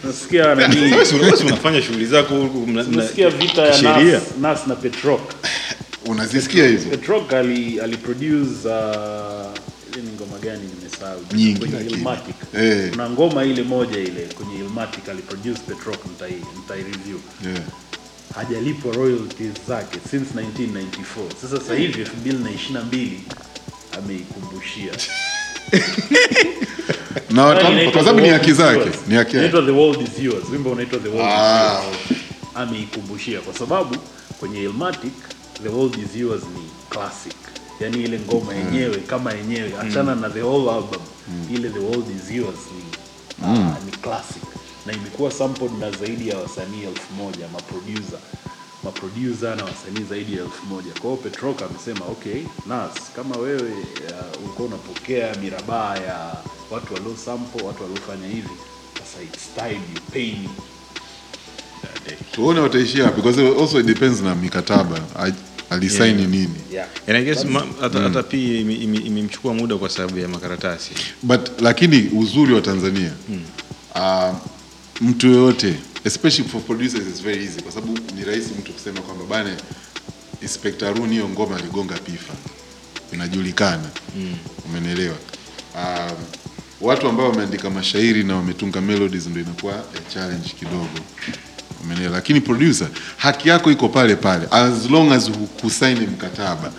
nasikia nani unafanya shughuli zako huku, nasikia vita ya. Nas, Nas na Petrock. unazisikia hizo Petrock ali aliproduce uh, ile ni ngoma gani nimesahau Nyingi, kwenye. Illmatic. Eh. Kuna ngoma ile moja ile kwenye Illmatic aliproduce Petrock nitai nitai review. yeah. Hajalipwa royalties zake since 1994. Sasa sasa hivi 2022 ameikumbushia. na kwa sababu ni haki zake ni haki yake The World Is Yours. Wimbo unaitwa The World Ah. Is Yours. Ameikumbushia kwa sababu kwenye Illmatic The World Is Yours ni classic. yani ile ngoma yenyewe kama yenyewe achana na the whole album. Ile The World Is Yours ni ah, ni classic na imekuwa sampled na zaidi ya wasanii elfu moja maproducer maproducer na wasanii zaidi ya elfu moja kwa hiyo Petrock amesema okay Nas kama wewe uh, ulikuwa unapokea mirabaa ya watu walio sample watu waliofanya hivi sasa it's time you pay me tuone wataishia because also it depends na mikataba alisaini Yeah. nini yeah. And I guess hata hata pia ime- ime- imemchukua muda kwa sababu ya makaratasi. but lakini uzuri wa Tanzania uh, mtu yoyote especially for producers is very easy. Kwa sababu ni rahisi mtu kusema kwamba bana Inspector Harun hiyo ngoma aligonga pifa. Inajulikana. Umenielewa? Um, watu ambao wameandika mashairi na wametunga melodies ndio inakuwa a challenge kidogo. Umenielewa? Lakini producer haki yako iko pale pale. As long as hukusaini mkataba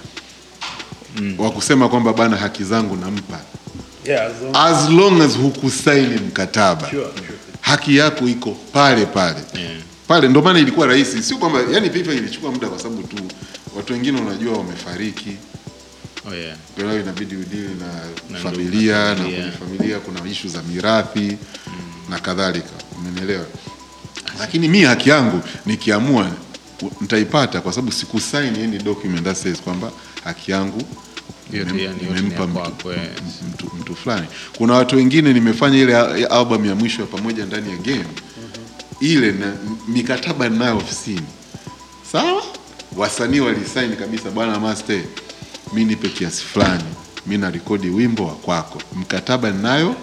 wa kusema kwamba bana haki zangu nampa. Yeah, as long- as long as hukusaini mkataba. Sure, sure. Haki yako iko pale pale. Yeah. pale ndo maana ilikuwa rahisi. Sio kwamba yani pipa ilichukua muda kwa sababu tu watu wengine unajua wamefariki. Oh yeah. kwa hiyo inabidi udili na, Na familia na kwenye familia. kuna ishu za mirathi na kadhalika. Umenielewa lakini mi haki yangu nikiamua ntaipata nitaipata kwa sababu sikusaini any document that says kwamba haki yangu Ni nimempa mtu, mtu, mtu fulani. Kuna watu wengine nimefanya ile a- album ya mwisho ya pamoja ndani ya game. Ile na mikataba ninayo ofisini. Sawa? Wasanii walisaini kabisa bwana master mi nipe kiasi fulani. Mi na rekodi wimbo wa kwako. Mkataba ninayo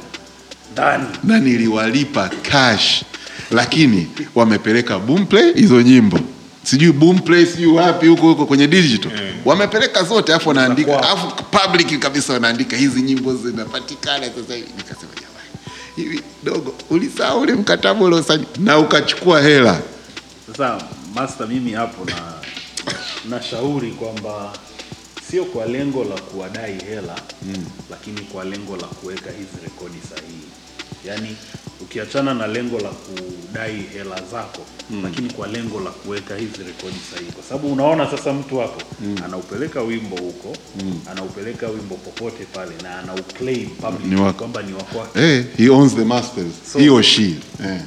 ndani na niliwalipa cash. Lakini wamepeleka boomplay hizo nyimbo sijui boomplay sijui wapi huko huko kwenye digital. Wamepeleka zote afu wanaandika afu public kabisa wanaandika hizi nyimbo zinapatikana sasa hivi. Nikasema jamani hivi dogo ulisahau ule mkataba uliosaini na ukachukua hela. Sasa master, mimi hapo na nashauri kwamba sio kwa lengo la kuwadai hela mm. lakini kwa lengo la kuweka hizi rekodi sahihi. Yaani ukiachana na lengo la kudai hela zako mm. lakini kwa lengo la kuweka hizi rekodi sahihi, kwa sababu unaona sasa mtu hapo mm. anaupeleka wimbo huko mm. anaupeleka wimbo popote pale na anauclaim public kwamba ni wa kwake. eh he owns the masters So- he or she eh.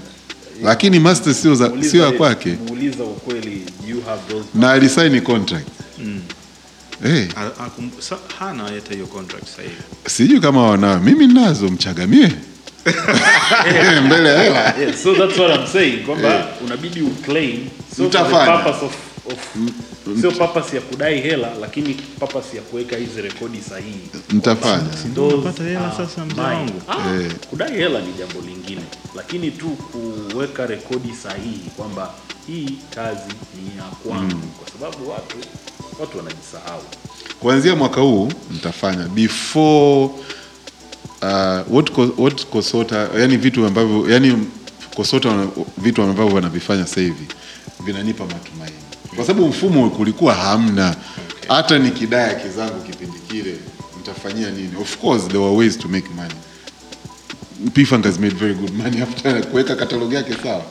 lakini masters sio za sio ya kwake Muuliza ukweli, you have those na alisaini contract mm. Hey. hana hata hiyo contract sasa hivi. sijui kama wanao mimi nazo mchagamie mbele ya hela. Yeah, so that's what I'm saying kwamba unabidi uclaim. Purpose of, of sio purpose ya kudai hela lakini purpose ya kuweka hizi rekodi sahihi. mtafanya. Hela sasa, mzee Ah, yeah. Kudai hela ni jambo lingine, lakini tu kuweka rekodi sahihi kwamba hii kazi ni ya kwangu, kwa sababu watu watu wanajisahau. kuanzia mwaka huu mtafanya. Before uh, what, what kosota yani vitu ambavyo yani kosota wana- vitu ambavyo wanavifanya sasa hivi vinanipa matumaini. Kwa sababu mfumo kulikuwa hamna. Hata nikidai kidaya kizangu kipindi kile nitafanyia nini? Of course there were ways to make money. P-Funk has made very good money. After kuweka katalogi yake sawa.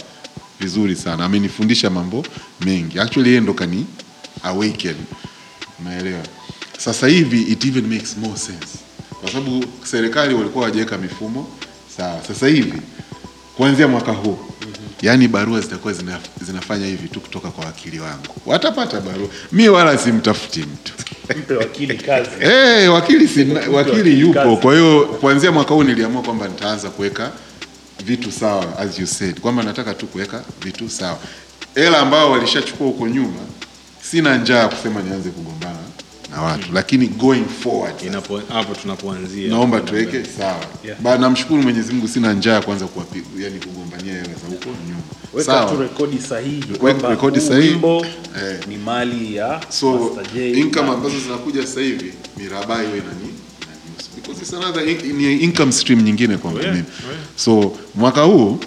Vizuri sana. Amenifundisha mambo mengi. Actually yeye ndo kani awaken. Unaelewa sasa hivi it even makes more sense kwa sababu serikali walikuwa wajaweka mifumo sawa sasa hivi kuanzia mwaka huu. Yaani barua zitakuwa zina, zinafanya hivi tu kutoka kwa wakili wangu. Watapata barua. Mi wala simtafuti mtu. Mpe wakili kazi. Hey, wakili sina, wakili yupo. kwa hiyo kuanzia mwaka huu niliamua kwamba nitaanza kuweka vitu sawa as you said. Kwamba nataka tu kuweka vitu sawa. Hela ambao walishachukua huko nyuma sina njaa ya kusema nianze kugombana na watu lakini going forward Inapo hapo tunapoanzia. naomba tuweke sawa Yeah. ba namshukuru Mwenyezi Mungu sina njaa ya kwanza kuwapiga, yani kugombania hela za huko nyuma weka tu rekodi sahihi weka rekodi sahihi. Eh. ni mali ya so income ambazo zinakuja sasa hivi miraba hiyo inani inanihusu. because it's another in, ni income stream nyingine kwangu Oh, yeah, mimi oh, so mwaka huu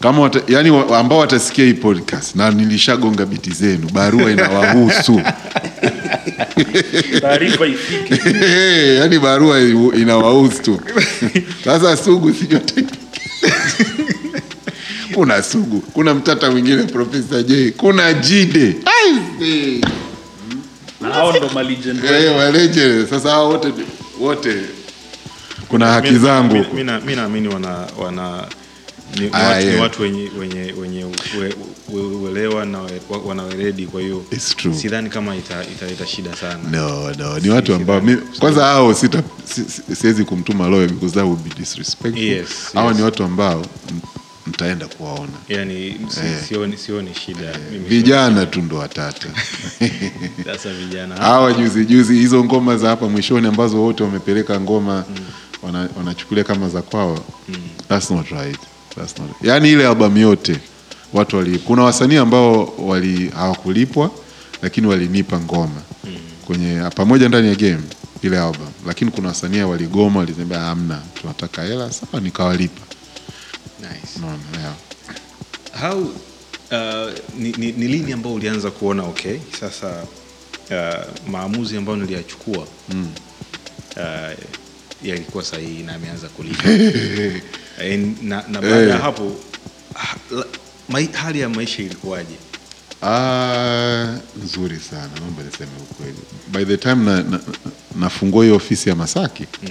kama wata, yani ambao watasikia hii podcast na nilishagonga biti zenu barua inawahusu taarifa ifike. Yani barua inawahusu tu. Sasa sugu sijui kuna sugu. Kuna mtata mwingine profesa j. Kuna jide. Malegend Eh, waleje sasa hao wote wote. Kuna haki zangu mi naamini wana wana ni, Ah, watu, ni watu wenye wenye wenye ue- ue- uelewa na we- wa- wana weledi kwa hiyo sidhani kama ita- shida sana. No no ni watu ambao kwanza hao sita siwezi kumtuma lawyer because that would be disrespectful. Yes, hao yes. ni watu ambao mtaenda kuwaona. Yani si, sioni, sioni shida. Mimi vijana tu ndo watata. Sasa vijana. Hawa juzi juzi hizo ngoma za hapa mwishoni ambazo wote wamepeleka ngoma mm. wanachukulia kama za kwao. That's not right that's not yani ile albamu yote watu wali kuna wasanii ambao wali hawakulipwa lakini walinipa ngoma kwenye pamoja ndani ya game ile album lakini kuna wasanii waligoma walisema hamna tunataka hela sawa nikawalipa nice. No, yeah. how uh, ni, ni, ni lini ambao ulianza kuona okay sasa uh, maamuzi ambayo niliyachukua mm. uh, yalikuwa sahihi na ameanza kulipa. Eh, na, na baada ya hapo ha, la- hali ya maisha ilikuwaje? Ah, nzuri sana naomba niseme ukweli. By the time na, na, nafungua hiyo ofisi ya masaki mm.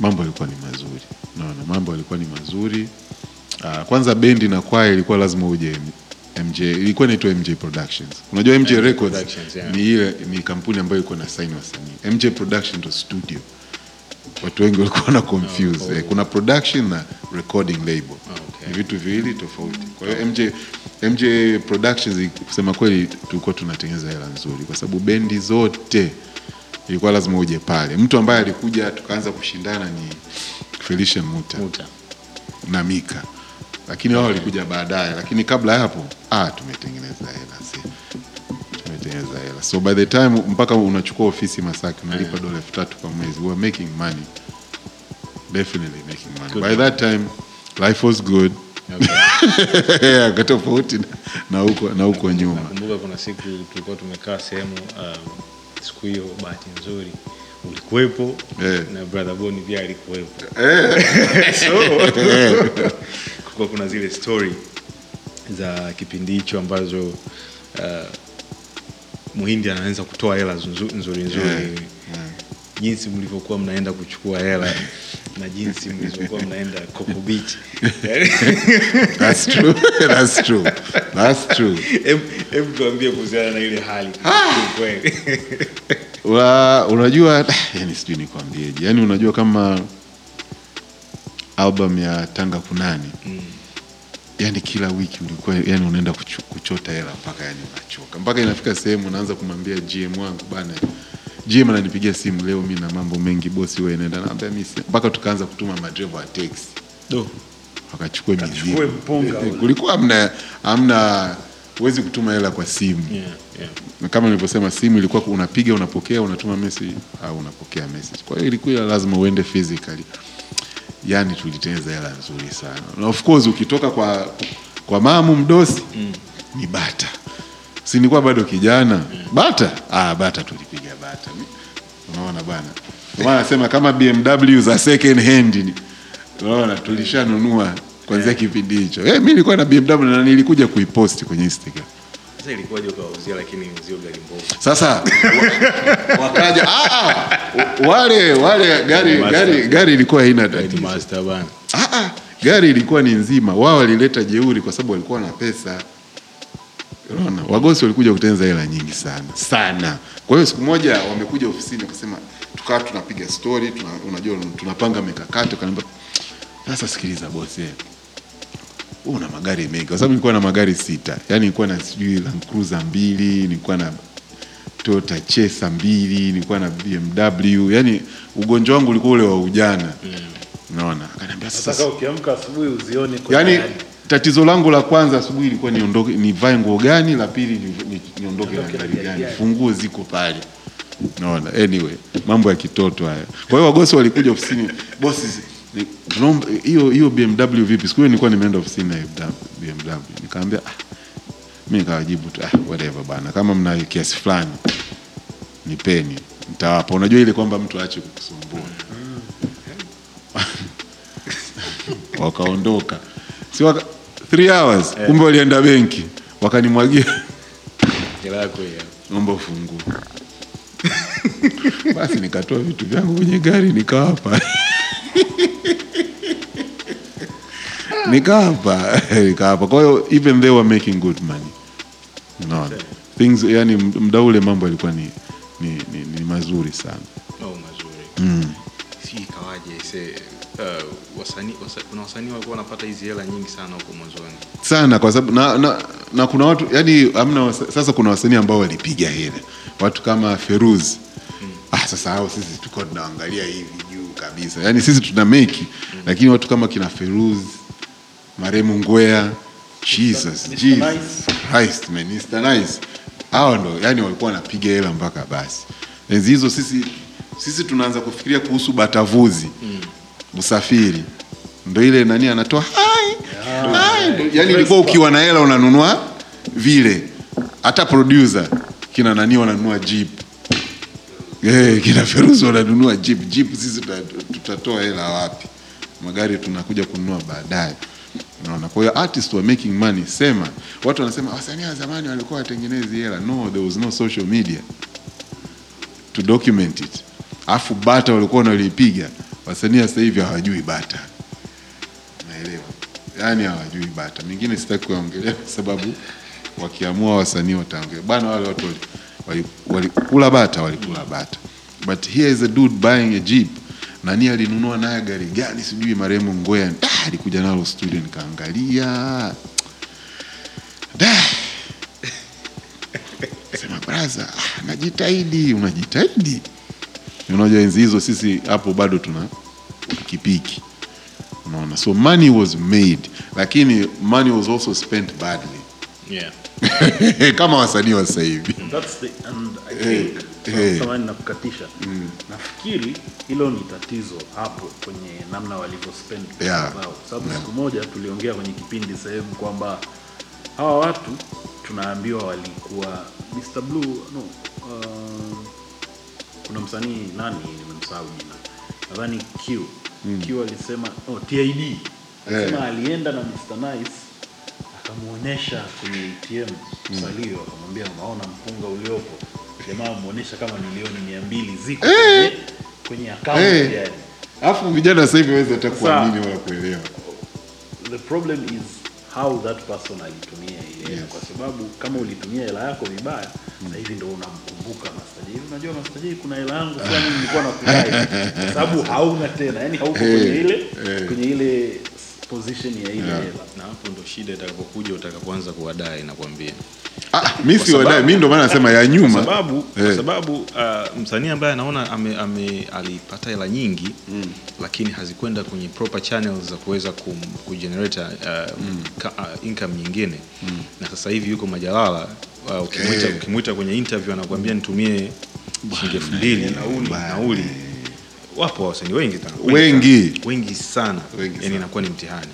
mambo yalikuwa ni mazuri. Naona mambo yalikuwa ni mazuri. Ah, kwanza bendi na kwaya ilikuwa lazima uje mj ilikuwa inaitwa mj productions. Unajua mj, records Productions, yeah. ni ile ni kampuni ambayo ilikuwa na sign wasanii. Mj production ndo studio watu wengi walikuwa na confuse Oh, oh. kuna production na recording label okay. ni vitu viwili tofauti kwa hiyo mj mj productions kusema kweli tulikuwa tunatengeneza hela nzuri kwa sababu bendi zote ilikuwa lazima uje pale mtu ambaye alikuja tukaanza kushindana ni Felicia muta Muta. na mika lakini wao walikuja baadaye lakini kabla ya hapo ah, tumetengeneza hela si tumetengeneza hela. So by the time mpaka unachukua ofisi masaki unalipa dola elfu tatu kwa mwezi we are making money. Definitely making money. Good. by that time life was good. Okay. yeah, kwa tofauti na- huko na huko nyuma. Nakumbuka kuna siku tulikuwa tumekaa sehemu um, siku hiyo bahati nzuri ulikuwepo na brother boni pia alikuwepo. So kulikuwa kuna zile story za kipindi hicho ambazo uh, muhindi anaweza kutoa hela nzuri nzuri nzuri. Yeah, jinsi mlivyokuwa mnaenda kuchukua hela na jinsi mlivyokuwa mnaenda Coco Beach. That's true that's true that's true. Em- em tuambie kuhusiana na ile hali. Kweli. Wa, unajua yani sijui nikwambieje. Yani unajua kama album ya tanga kunani mm. Yani kila wiki ulikuwa yani unaenda kuchota hela mpaka yani unachoka. Mpaka inafika sehemu unaanza kumwambia gm wangu bana gm ananipigia simu leo mi na mambo mengi bosi wewe nenda naambia mimi mpaka tukaanza kutuma madrevo wa taxi do. Wakachukue mizigo. Kulikuwa amna amna huwezi kutuma hela kwa simu. Yeah, yeah. kama nilivyosema simu ilikuwa unapiga unapokea unatuma message. Au unapokea message. Kwa hiyo ilikuwa lazima uende physically yani tulitengeneza hela nzuri sana. Na of course ukitoka kwa kwa mamu mdosi mm. ni bata. Si nilikuwa bado kijana? Bata? Ah, bata tulipiga bata. Unaona bwana. Maana nasema kama BMW za second hand unaona tulishanunua kuanzia kipindi hicho. Eh, mi nilikuwa na BMW na nilikuja kuiposti kwenye Instagram Sasa ilikuwaje ukawauzia lakini uzio gari mbovu? sasa wakaja ah, ah, wale wale gari gari gari ilikuwa haina tatizo Master bana. Ah, ah, gari ilikuwa ni nzima. Wao walileta jeuri kwa sababu walikuwa na pesa. Unaona, wagosi walikuja kutenza hela nyingi sana sana. Kwa hiyo siku moja wamekuja ofisini wakasema, tukawa tunapiga story, tuna, unajua tunapanga mikakati. Wakaniambia, sasa sikiliza bosi, una magari mengi, kwa sababu nilikuwa na magari sita, yaani nilikuwa na sijui Land Cruiser mbili, nilikuwa na Toyota Chaser mbili, nilikuwa na BMW, yaani ugonjwa wangu ulikuwa ule wa ujana. Unaona, akaniambia Sasa ukiamka asubuhi uzione yaani tatizo langu la kwanza asubuhi ilikuwa niondoke nivae nguo gani la pili ni, ni, niondoke na gari gani. Funguo ziko pale. Naona anyway mambo ya kitoto haya kwa hiyo wagosi walikuja ofisini bosi hiyo hiyo BMW vipi? Siku hiyo nilikuwa nimeenda ofisini na BMW nikaambia ah, mi nikawajibu tu ah, whatever bana. Kama mna kiasi fulani nipeni nitawapa. Unajua ile kwamba mtu aache kukusumbua. Wakaondoka. Si waka, three hours kumbe walienda benki. Wakanimwagia. Naomba ufunguo basi nikatoa vitu vyangu kwenye gari nikawapa nikawapa nikawapa kwa hiyo even they were making good money. Unaona? Things yani mda ule mambo yalikuwa ni, ni, ni, ni mazuri sana. Oh, mazuri. Si ikawaje se uh, wasanii wasa, kuna wasanii walikuwa wanapata hizi hela nyingi sana huko mwanzoni. sana kwa sababu na, na, na kuna watu yani amna wasa, sasa kuna wasanii ambao walipiga hela. Watu kama Feruz. Ah, sasa hao sisi tuko tunaangalia hivi juu kabisa. Yani sisi tuna meki lakini watu kama kina Feruz Maremu Ngwea Jesus. Jesus Nice. Christ man Mr. Nice. Hao ndo yani walikuwa wanapiga hela mpaka basi. Enzi hizo sisi sisi tunaanza kufikiria kuhusu batavuzi usafiri. Ndo ile nani anatoa hai hai. Yani ilikuwa ukiwa na hela unanunua vile. Hata producer kina nani wananunua jeep? Eh, kina Feruzi wananunua jeep. Jeep sisi tutatoa hela wapi? Magari tunakuja kununua baadaye unaona? Kwa hiyo artists were making money. Sema. Watu wanasema wasanii wa zamani walikuwa watengenezi hela. No there was no social media to document it. Afu bata walikuwa wanalipiga. Wasanii sasa hivi hawajui bata. Naelewa yani, hawajui bata. Mingine sitaki kuongelea kwa sababu wakiamua wasanii wataongea. Bana wale watu wali- wali- walikula bata walikula bata. But here is a dude buying a jeep nani alinunua naye gari gani? Sijui marehemu ngwea alikuja nalo studio nikaangalia. Sema braza ah, najitahidi unajitahidi. Unajua enzi hizo sisi hapo bado tuna pikipiki. Unaona so money was made. Lakini money was also spent badly. Yeah. kama wasanii wa sasa hivi. That's the, and I think eh. samahani nakukatisha nafikiri hilo ni tatizo hapo kwenye namna walivyo spend Yeah. kwa sababu siku moja tuliongea kwenye kipindi sehemu kwamba hawa watu tunaambiwa walikuwa Mr. Blue no uh, kuna msanii nani nimemsahau jina nadhani Q Q alisema oh, TID alisema yeah. alienda na Mr. Nice akamwonyesha kwenye ATM salio akamwambia unaona mpunga uliopo jamaa amuonesha kama milioni mia mbili ziko kwenye, kwenye akaunti Eh. yani alafu vijana sasa hivi waweza hata kuamini wala kuelewa. The problem is how that person alitumia ile yes. kwa sababu kama ulitumia hela yako vibaya sasa hivi ndo unamkumbuka Master Jay, unajua Master Jay, kuna hela yangu fulani nilikuwa nakudai. Kwa sababu hauna tena yani hauko kwenye ile kwenye ile position ya ile hela Na hapo ndo shida itakapokuja utakapoanza kuwadai nakwambia. ah, mimi si wadai mimi ndo maana nasema ya Kwa sababu kwa Eh. sababu uh, msanii ambaye anaona ame, ame, alipata hela nyingi lakini hazikwenda kwenye proper channels za kuweza kum- kugenerate uh, ka, uh, income nyingine. Na sasa hivi yuko Majalala uh, ukimwita hey. ukimwita kwenye interview anakuambia nitumie shilingi elfu mbili nauli nauli wapo wasanii wengi sana. Wengi. wengi. sana. Wengi yani inakuwa ni mtihani.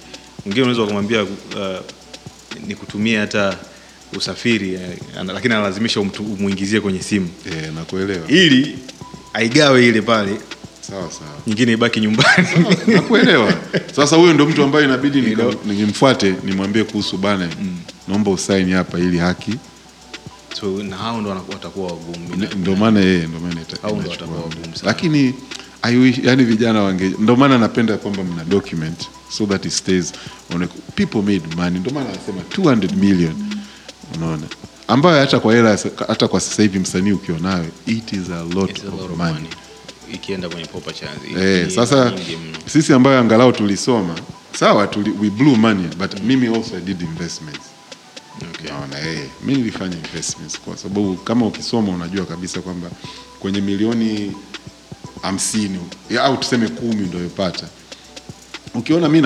Mwingine unaweza kumwambia uh, nikutumie hata usafiri uh, lakini analazimisha umwingizie umuingizie kwenye simu. Yeah, nakuelewa. Ili aigawe ile pale sawa sawa. nyingine ibaki nyumbani. Nakuelewa. Sasa huyo ndo mtu ambaye inabidi nimfuate nimwambie kuhusu bana naomba usaini hapa ili haki. So na hao ndo watakuwa wagumu. N- ndo maana yeye ndo maana Au ndo watakuwa wagumu lakini I wish, yani vijana wange ndo maana napenda kwamba mna document so that it stays on people made money Ndio maana anasema 200 million unaona ambayo hata kwa hela hata kwa sasa hivi msanii ukiwa nayo it is a lot, It's a lot of money. money. ikienda kwenye popa chance Eh, sasa sisi ambayo angalau tulisoma sawa tuli, we blew money but mimi also I did investments Okay. naona eh, mimi nilifanya investments kwa sababu kama ukisoma unajua kabisa kwamba kwenye milioni hamsini. Au tuseme kumi ndio yopata. Ukiona mi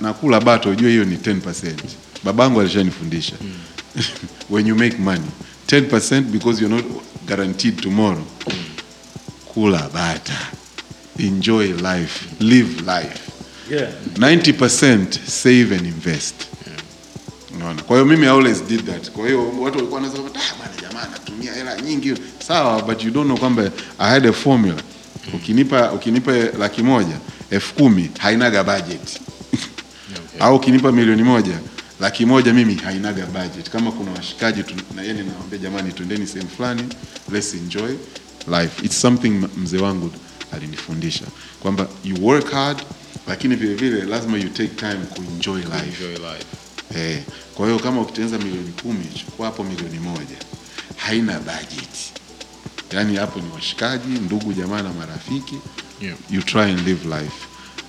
nakula na, bato ujue hiyo ni 10%. babangu alishanifundisha. When you make money. 10% because you're not guaranteed tomorrow. Kula bata. Enjoy life. Live life. Yeah. 90% save and invest. Unaona? Kwa hiyo mimi I always did that. Kwa hiyo watu walikuwa wanasema ah bwana jamaa anatumia hela nyingi. Sawa but you don't know kwamba I had a formula ukinipa ukinipa laki moja elfu kumi hainaga budget. Au ukinipa milioni moja laki moja mimi hainaga budget. Kama kuna washikaji na yeye naambia jamani twendeni sehemu fulani let's enjoy life. It's something mzee wangu alinifundisha kwamba you work hard lakini vile vile lazima you take time kuenjoy life. Enjoy life. Eh, kwa hiyo kama ukitengeneza milioni kumi chukua hapo milioni moja. Haina budget yaani hapo ni washikaji ndugu jamaa na marafiki. Yeah. you try and live life.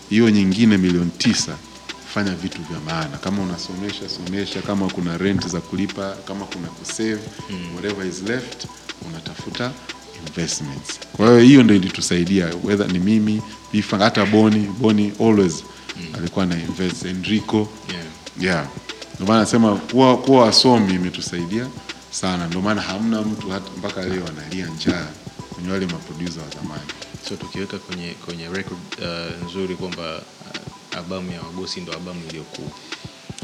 Hiyo nyingine milioni tisa fanya vitu vya maana. Kama unasomesha somesha. Kama kuna rent za kulipa kama kuna kusave whatever is left unatafuta investments. Kwa hiyo hiyo ndio ilitusaidia whether ni mimi Bifa, hata boni. Boni always alikuwa na invest. Enrico. Yeah. yeah. Ndio maana nasema kuwa kuwa wasomi imetusaidia sana. Ndio maana hamna mtu hata mpaka leo analia njaa. Kwenye wale maprodusa wa zamani. So tukiweka kwenye kwenye record uh, nzuri kwamba uh, albamu ya wagosi ndo albamu iliyokuu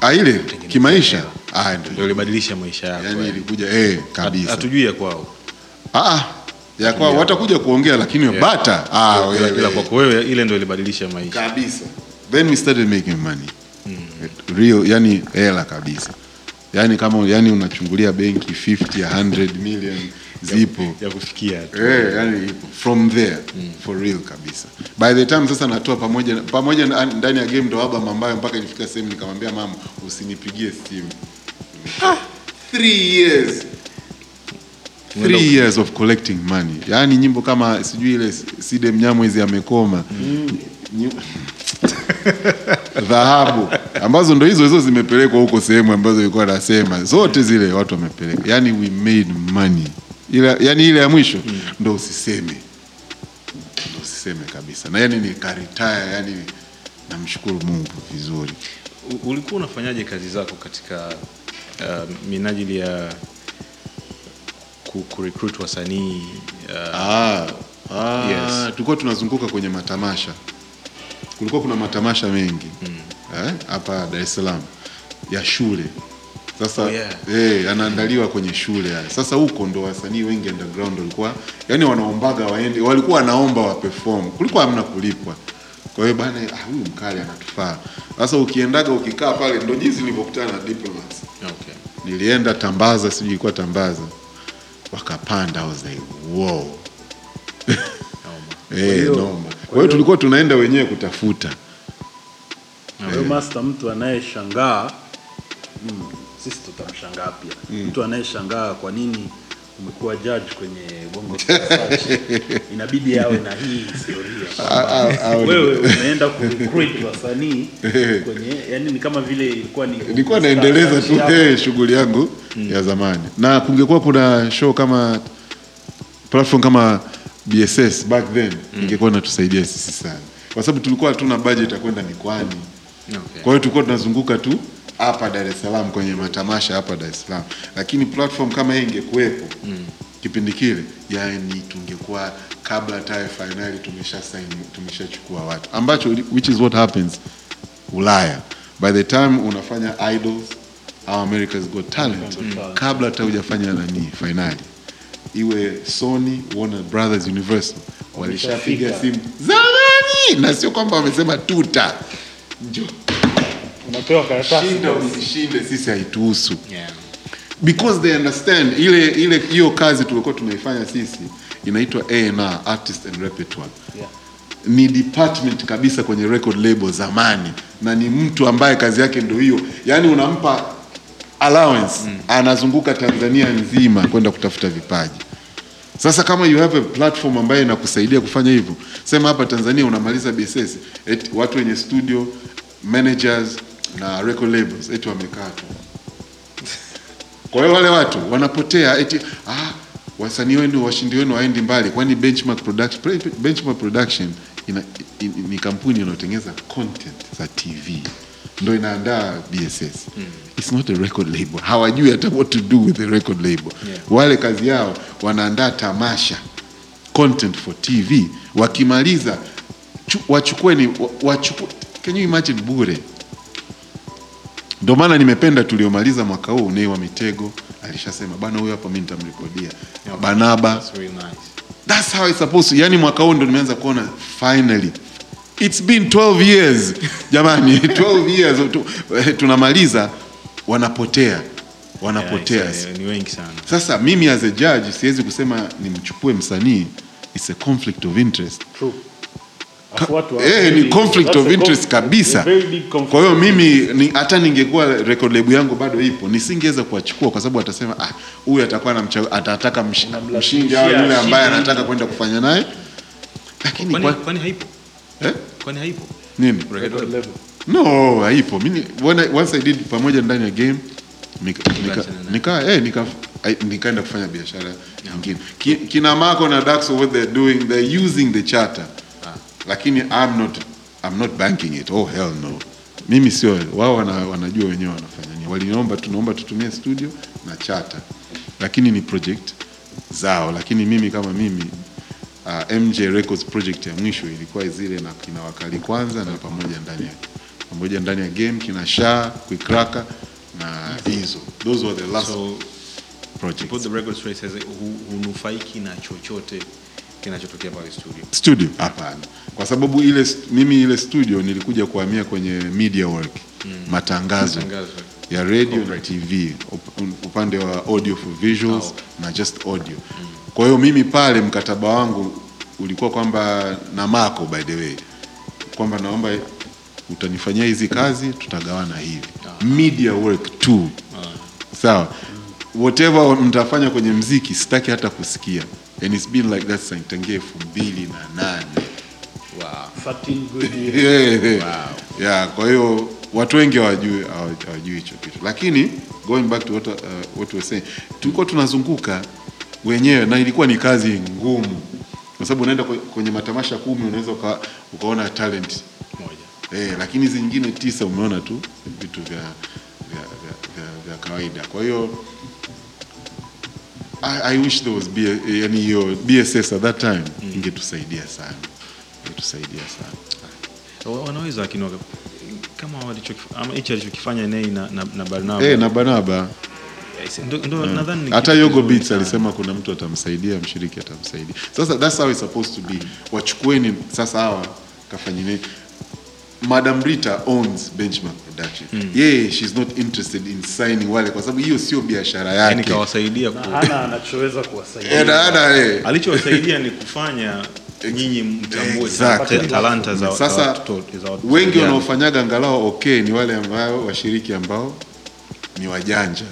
ah ile? Kimaisha? ah ndio. Ilibadilisha maisha yako. Yani ilikuja eh kabisa. Hatujui ya kwao. Ah ah, ya kwao watakuja kuongea lakini Yeah. bata. Ah wewe kwako wewe ile ndo ilibadilisha maisha. Kabisa. Then we started making money. Real yani hela kabisa yani kama yani unachungulia benki 50 ya 100 million zipo. Ya kufikia tu. Eh, yani ipo. from there for real kabisa. By the time sasa natoa pamoja pamoja ndani ya game ndo album mambayo mpaka ilifika sehemu nikamwambia mama usinipigie simu. Three years. Three years of collecting money. Yaani nyimbo kama sijui ile side mnyamwezi amekoma. Mm. dhahabu ambazo ndo hizo hizo zimepelekwa huko sehemu ambazo ilikuwa nasema. Zote zile watu wamepeleka. Yani we made money. Ila yani ile ya mwisho ndo usiseme. Ndo usiseme kabisa. Na yani nikaritaya yani namshukuru mungu vizuri. U- ulikuwa unafanyaje kazi zako katika uh, minajili ya ku, kurecruit wasanii uh, Ah, ah, Yes. tulikuwa tunazunguka kwenye matamasha. Kulikuwa kuna matamasha mengi. Eh, hapa Dar es Salaam ya shule. Sasa Oh, yeah. Hey, yanaandaliwa kwenye shule haya. Sasa huko ndo wasanii wengi underground walikuwa yani wanaombaga waende, walikuwa wanaomba wa perform. Kulikuwa hamna kulipwa. Kwa hiyo bana, ah, huyu mkali anatufaa. Sasa ukiendaga ukikaa pale, ndo jinsi nilivyokutana na Diplomats okay. nilienda Tambaza, sijui ilikuwa Tambaza, wakapanda. I was like wow. Hey, noma. Kwa hiyo tulikuwa tunaenda wenyewe kutafuta. Kwa hiyo master, mtu anayeshangaa mm, sisi tutamshangaa pia. Mtu anayeshangaa kwa nini umekuwa judge kwenye Bongo Search, inabidi awe na hii historia. Wewe umeenda kurecruit wasanii kwenye yani ni kama vile ilikuwa ni Nilikuwa naendeleza tu eh, shughuli yangu ya zamani, na kungekuwa kuna show kama platform kama BSS back then ingekuwa inatusaidia sisi sana, kwa sababu tulikuwa hatuna budget ya kwenda mikoani. Okay. Kwa hiyo tulikuwa tunazunguka tu hapa Dar es Salaam kwenye matamasha hapa Dar es Salaam, lakini platform kama hii ingekuwepo kipindi kile, yani tungekuwa kabla hata finali tumesha sign, tumeshachukua watu, ambacho which is what happens Ulaya. By the time unafanya idols au America's Got Talent kabla hata hujafanya nani finali. Iwe Sony, Warner Brothers, Universal walishapiga. simu zamani, na sio kwamba wamesema tuta njoo. Unapewa karatasi. Shinda usishinde, sisi haituhusu. Yeah. because they understand ile ile hiyo kazi tulikuwa tunaifanya sisi inaitwa A&R artist and repertoire. Yeah. ni department kabisa kwenye record label zamani na ni mtu ambaye kazi yake ndio hiyo. Yaani unampa allowance anazunguka Tanzania nzima kwenda kutafuta vipaji sasa kama you have a platform ambayo inakusaidia kufanya hivyo sema hapa Tanzania unamaliza BSS eti watu wenye studio managers na record labels eti wamekaa tu. Kwa hiyo wale watu wanapotea eti ah, wasanii wenu washindi wenu waendi mbali, kwani Benchmark Production, Benchmark Production ni kampuni inayotengeneza content za TV ndo inaandaa BSS. It's not a record label. Hawajui hata what to do with the record label. Wale kazi yao wanaandaa tamasha content for TV, wakimaliza chu, wachukue wa- wachukue, can you imagine bure ndio maana nimependa tuliomaliza mwaka huu Nay wa Mitego alishasema bana, huyo hapa mimi nitamrekodia Banaba. That's very nice. That's how it's supposed to. Yani mwaka huu ndo nimeanza kuona finally it's been 12 years. Jamani 12 years eh, tunamaliza wanapotea wanapotea. Yeah, ni wengi sana. Sasa mimi as a judge siwezi kusema nimchukue msanii. It's a conflict of interest. True. Eh, ni conflict of interest kabisa. Kwa hiyo mimi ni, hata ningekuwa record label yangu bado ipo, nisingeweza kuwachukua kwa sababu atasema ah, huyu atakuwa atataka mshindi au yule ambaye anataka kwenda kufanya naye. Lakini kwani, kwa, kwani haipo? Eh? Kwani haipo Nini? No, haipo. Mimi when I, once I did pamoja ndani ya game nika nika nika eh nika nikaenda kufanya biashara nyingine. Ki, kina Marco na Daxo what they're doing they're using the charter. Lakini I'm not I'm not banking it. Oh hell no. Mimi sio wao wana, wanajua wenyewe wanafanya nini. Waliomba tunaomba tutumie studio na charter. Lakini ni project zao lakini mimi kama mimi uh, MJ Records project ya mwisho ilikuwa zile na kina wakali kwanza na pamoja ndani ya pamoja ndani ya game kina Sha, Quikraka na hizo. Those were the last so projects. put the record straight says hu- hunufaiki na chochote kinachotokea pale studio Studio hapana, kwa sababu ile mimi ile studio nilikuja kuhamia kwenye media work matangazo Matangazo. ya radio na TV upande wa audio for visuals Oh. na just audio. Kwa hiyo mimi pale mkataba wangu ulikuwa kwamba na Mako, by the way kwamba naomba utanifanyia hizi kazi tutagawana hivi. Media work tu sawa. Whatever mtafanya kwenye mziki sitaki hata kusikia. And it's been like that since tangia elfu mbili na nane. 13 good yeah, Wow. yeah, kwa hiyo watu wengi hawajui hawajui hicho kitu, lakini going back to what, uh, what we were saying, tulikuwa tunazunguka wenyewe na ilikuwa ni kazi ngumu, kwa sababu unaenda kwenye matamasha kumi unaweza uka, ukaona talent moja. Eh, lakini hizi nyingine tisa umeona tu vitu vya vya, vya, vya, vya kawaida. Kwa hiyo I, I wish there was B, yani hiyo BSS at that time ingetusaidia sana, ingetusaidia sana. Wanaweza lakini kama walichokifanya hichi alichokifanya Nay na, na, na Barnaba. Eh, na Banaba Hata Yogo Beats alisema kuna mtu atamsaidia, mshiriki atamsaidia. Sasa that's how it's supposed to be. Wachukueni sasa hawa kafanyeni. Madam Rita owns Benchmark Production. Yeye she's not interested in signing wale kwa sababu hiyo sio biashara yani yake. kawasaidia ku, hana anachoweza Eh, kuwasaidia na- ana, eh. alichowasaidia ni kufanya nyinyi mtambue Exactly. talanta za, Sasa, watoto za watoto wengi wanaofanyaga angalau okay ni wale ambao washiriki ambao ni wajanja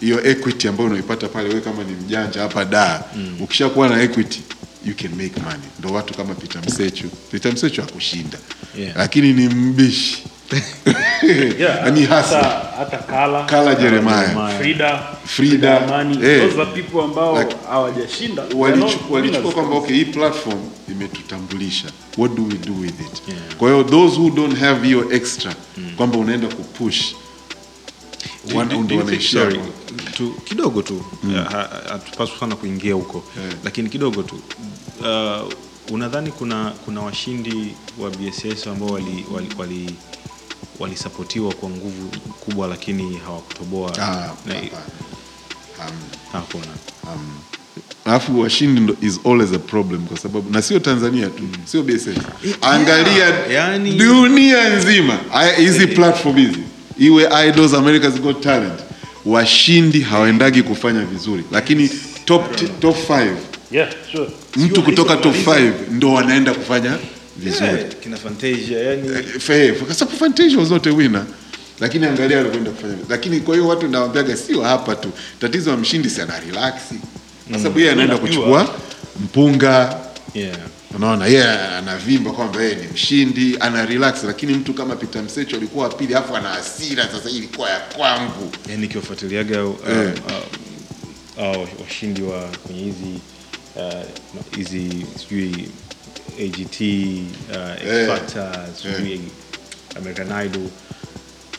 hiyo equity ambayo unaipata pale wewe kama ni mjanja hapa da ukishakuwa na equity you can make money. Ndo watu kama Peter Msechu. Peter Msechu akushinda Yeah. lakini ni mbishi. Yeah, ni hasa hata Kala. Kala Jeremiah. Frida. Frida, Amani. Eh. those are people ambao Like, hawajashinda. Walichukua walichukua kwamba okay, hii platform imetutambulisha, what do we do with it? Yeah. Kwa hiyo those who don't have hiyo extra kwamba unaenda kupush Do- tu, kidogo tu hatupaswi mm. sana kuingia huko Yeah. lakini kidogo tu uh, unadhani kuna kuna washindi wa BSS ambao wali, wali, wali walisapotiwa kwa nguvu kubwa lakini hawakutoboa Ah, na hapana. Hamna. hakuna alafu washindi is always a problem kwa sababu na sio tanzania tu sio bss angalia yani- dunia nzima hizi yeah. platform hizi iwe idols america's got talent. Washindi hawaendagi kufanya vizuri. Lakini top, top 5 Yeah, sure. mtu kutoka top 5 ndo wanaenda kufanya vizuri. Yeah, kina Fantasia yani Fair, kwa sababu Fantasia zote wina lakini angalia alikwenda kufanya lakini kwa hiyo watu nawambiaga sio hapa tu. Tatizo ya mshindi si ana relax. Kwa sababu yeye anaenda kuchukua mpunga. Yeah. Unaona yeye anavimba kwamba yeye ni mshindi ana relax lakini mtu kama Peter Msecho alikuwa wa pili afu ana hasira sasa hii ilikuwa ya kwangu yani nikiwafuatiliaga uh, yeah. uh, uh, washindi wa kwenye hizi uh, sijui AGT uh, Eh. X Factor sijui American Idol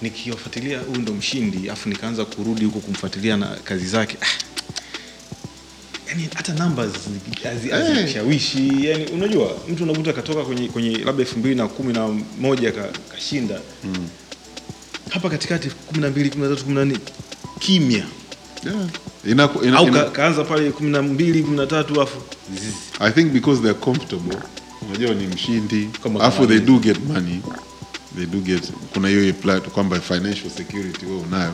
nikiwafuatilia huyu ndo mshindi afu nikaanza kurudi huko kumfuatilia na kazi zake ah, yani hata numbers hazi- hey. yani unajua mtu unakuta katoka kwenye kwenye labda elfu mbili na kumi na moja ka- kashinda. Hapa katikati kumi na mbili kumi na tatu kumi na nne kimya. Yeah. ina, ina, au ka, kaanza pale kumi na mbili kumi na tatu afu. I think because they're comfortable. Unajua ni mshindi. Afu they do get money. They do get kuna hiyo kwamba financial security wewe unayo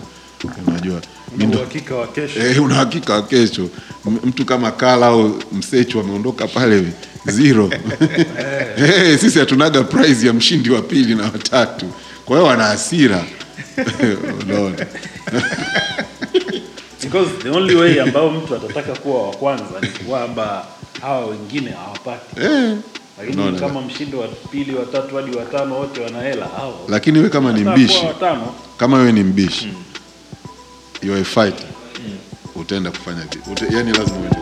unajua. Una uhakika wa kesho. Eh, una wa kesho. Mtu kama Kala au Msechu ameondoka pale zero. Hey, sisi hatunaga prize ya mshindi wa pili na watatu kwa hiyo wana hasira. Unaona. Because the only way ambao mtu atataka kuwa wa kwanza ni kwamba hawa wengine hawapati. eh, Lakini no, kama mshindi wa pili, wa tatu hadi wa tano wote wana hela hao. lakini we kama ni mbishi kama wewe ni mbishi you you're a fighter mm. Utaenda kufanya vitu, yani lazima uende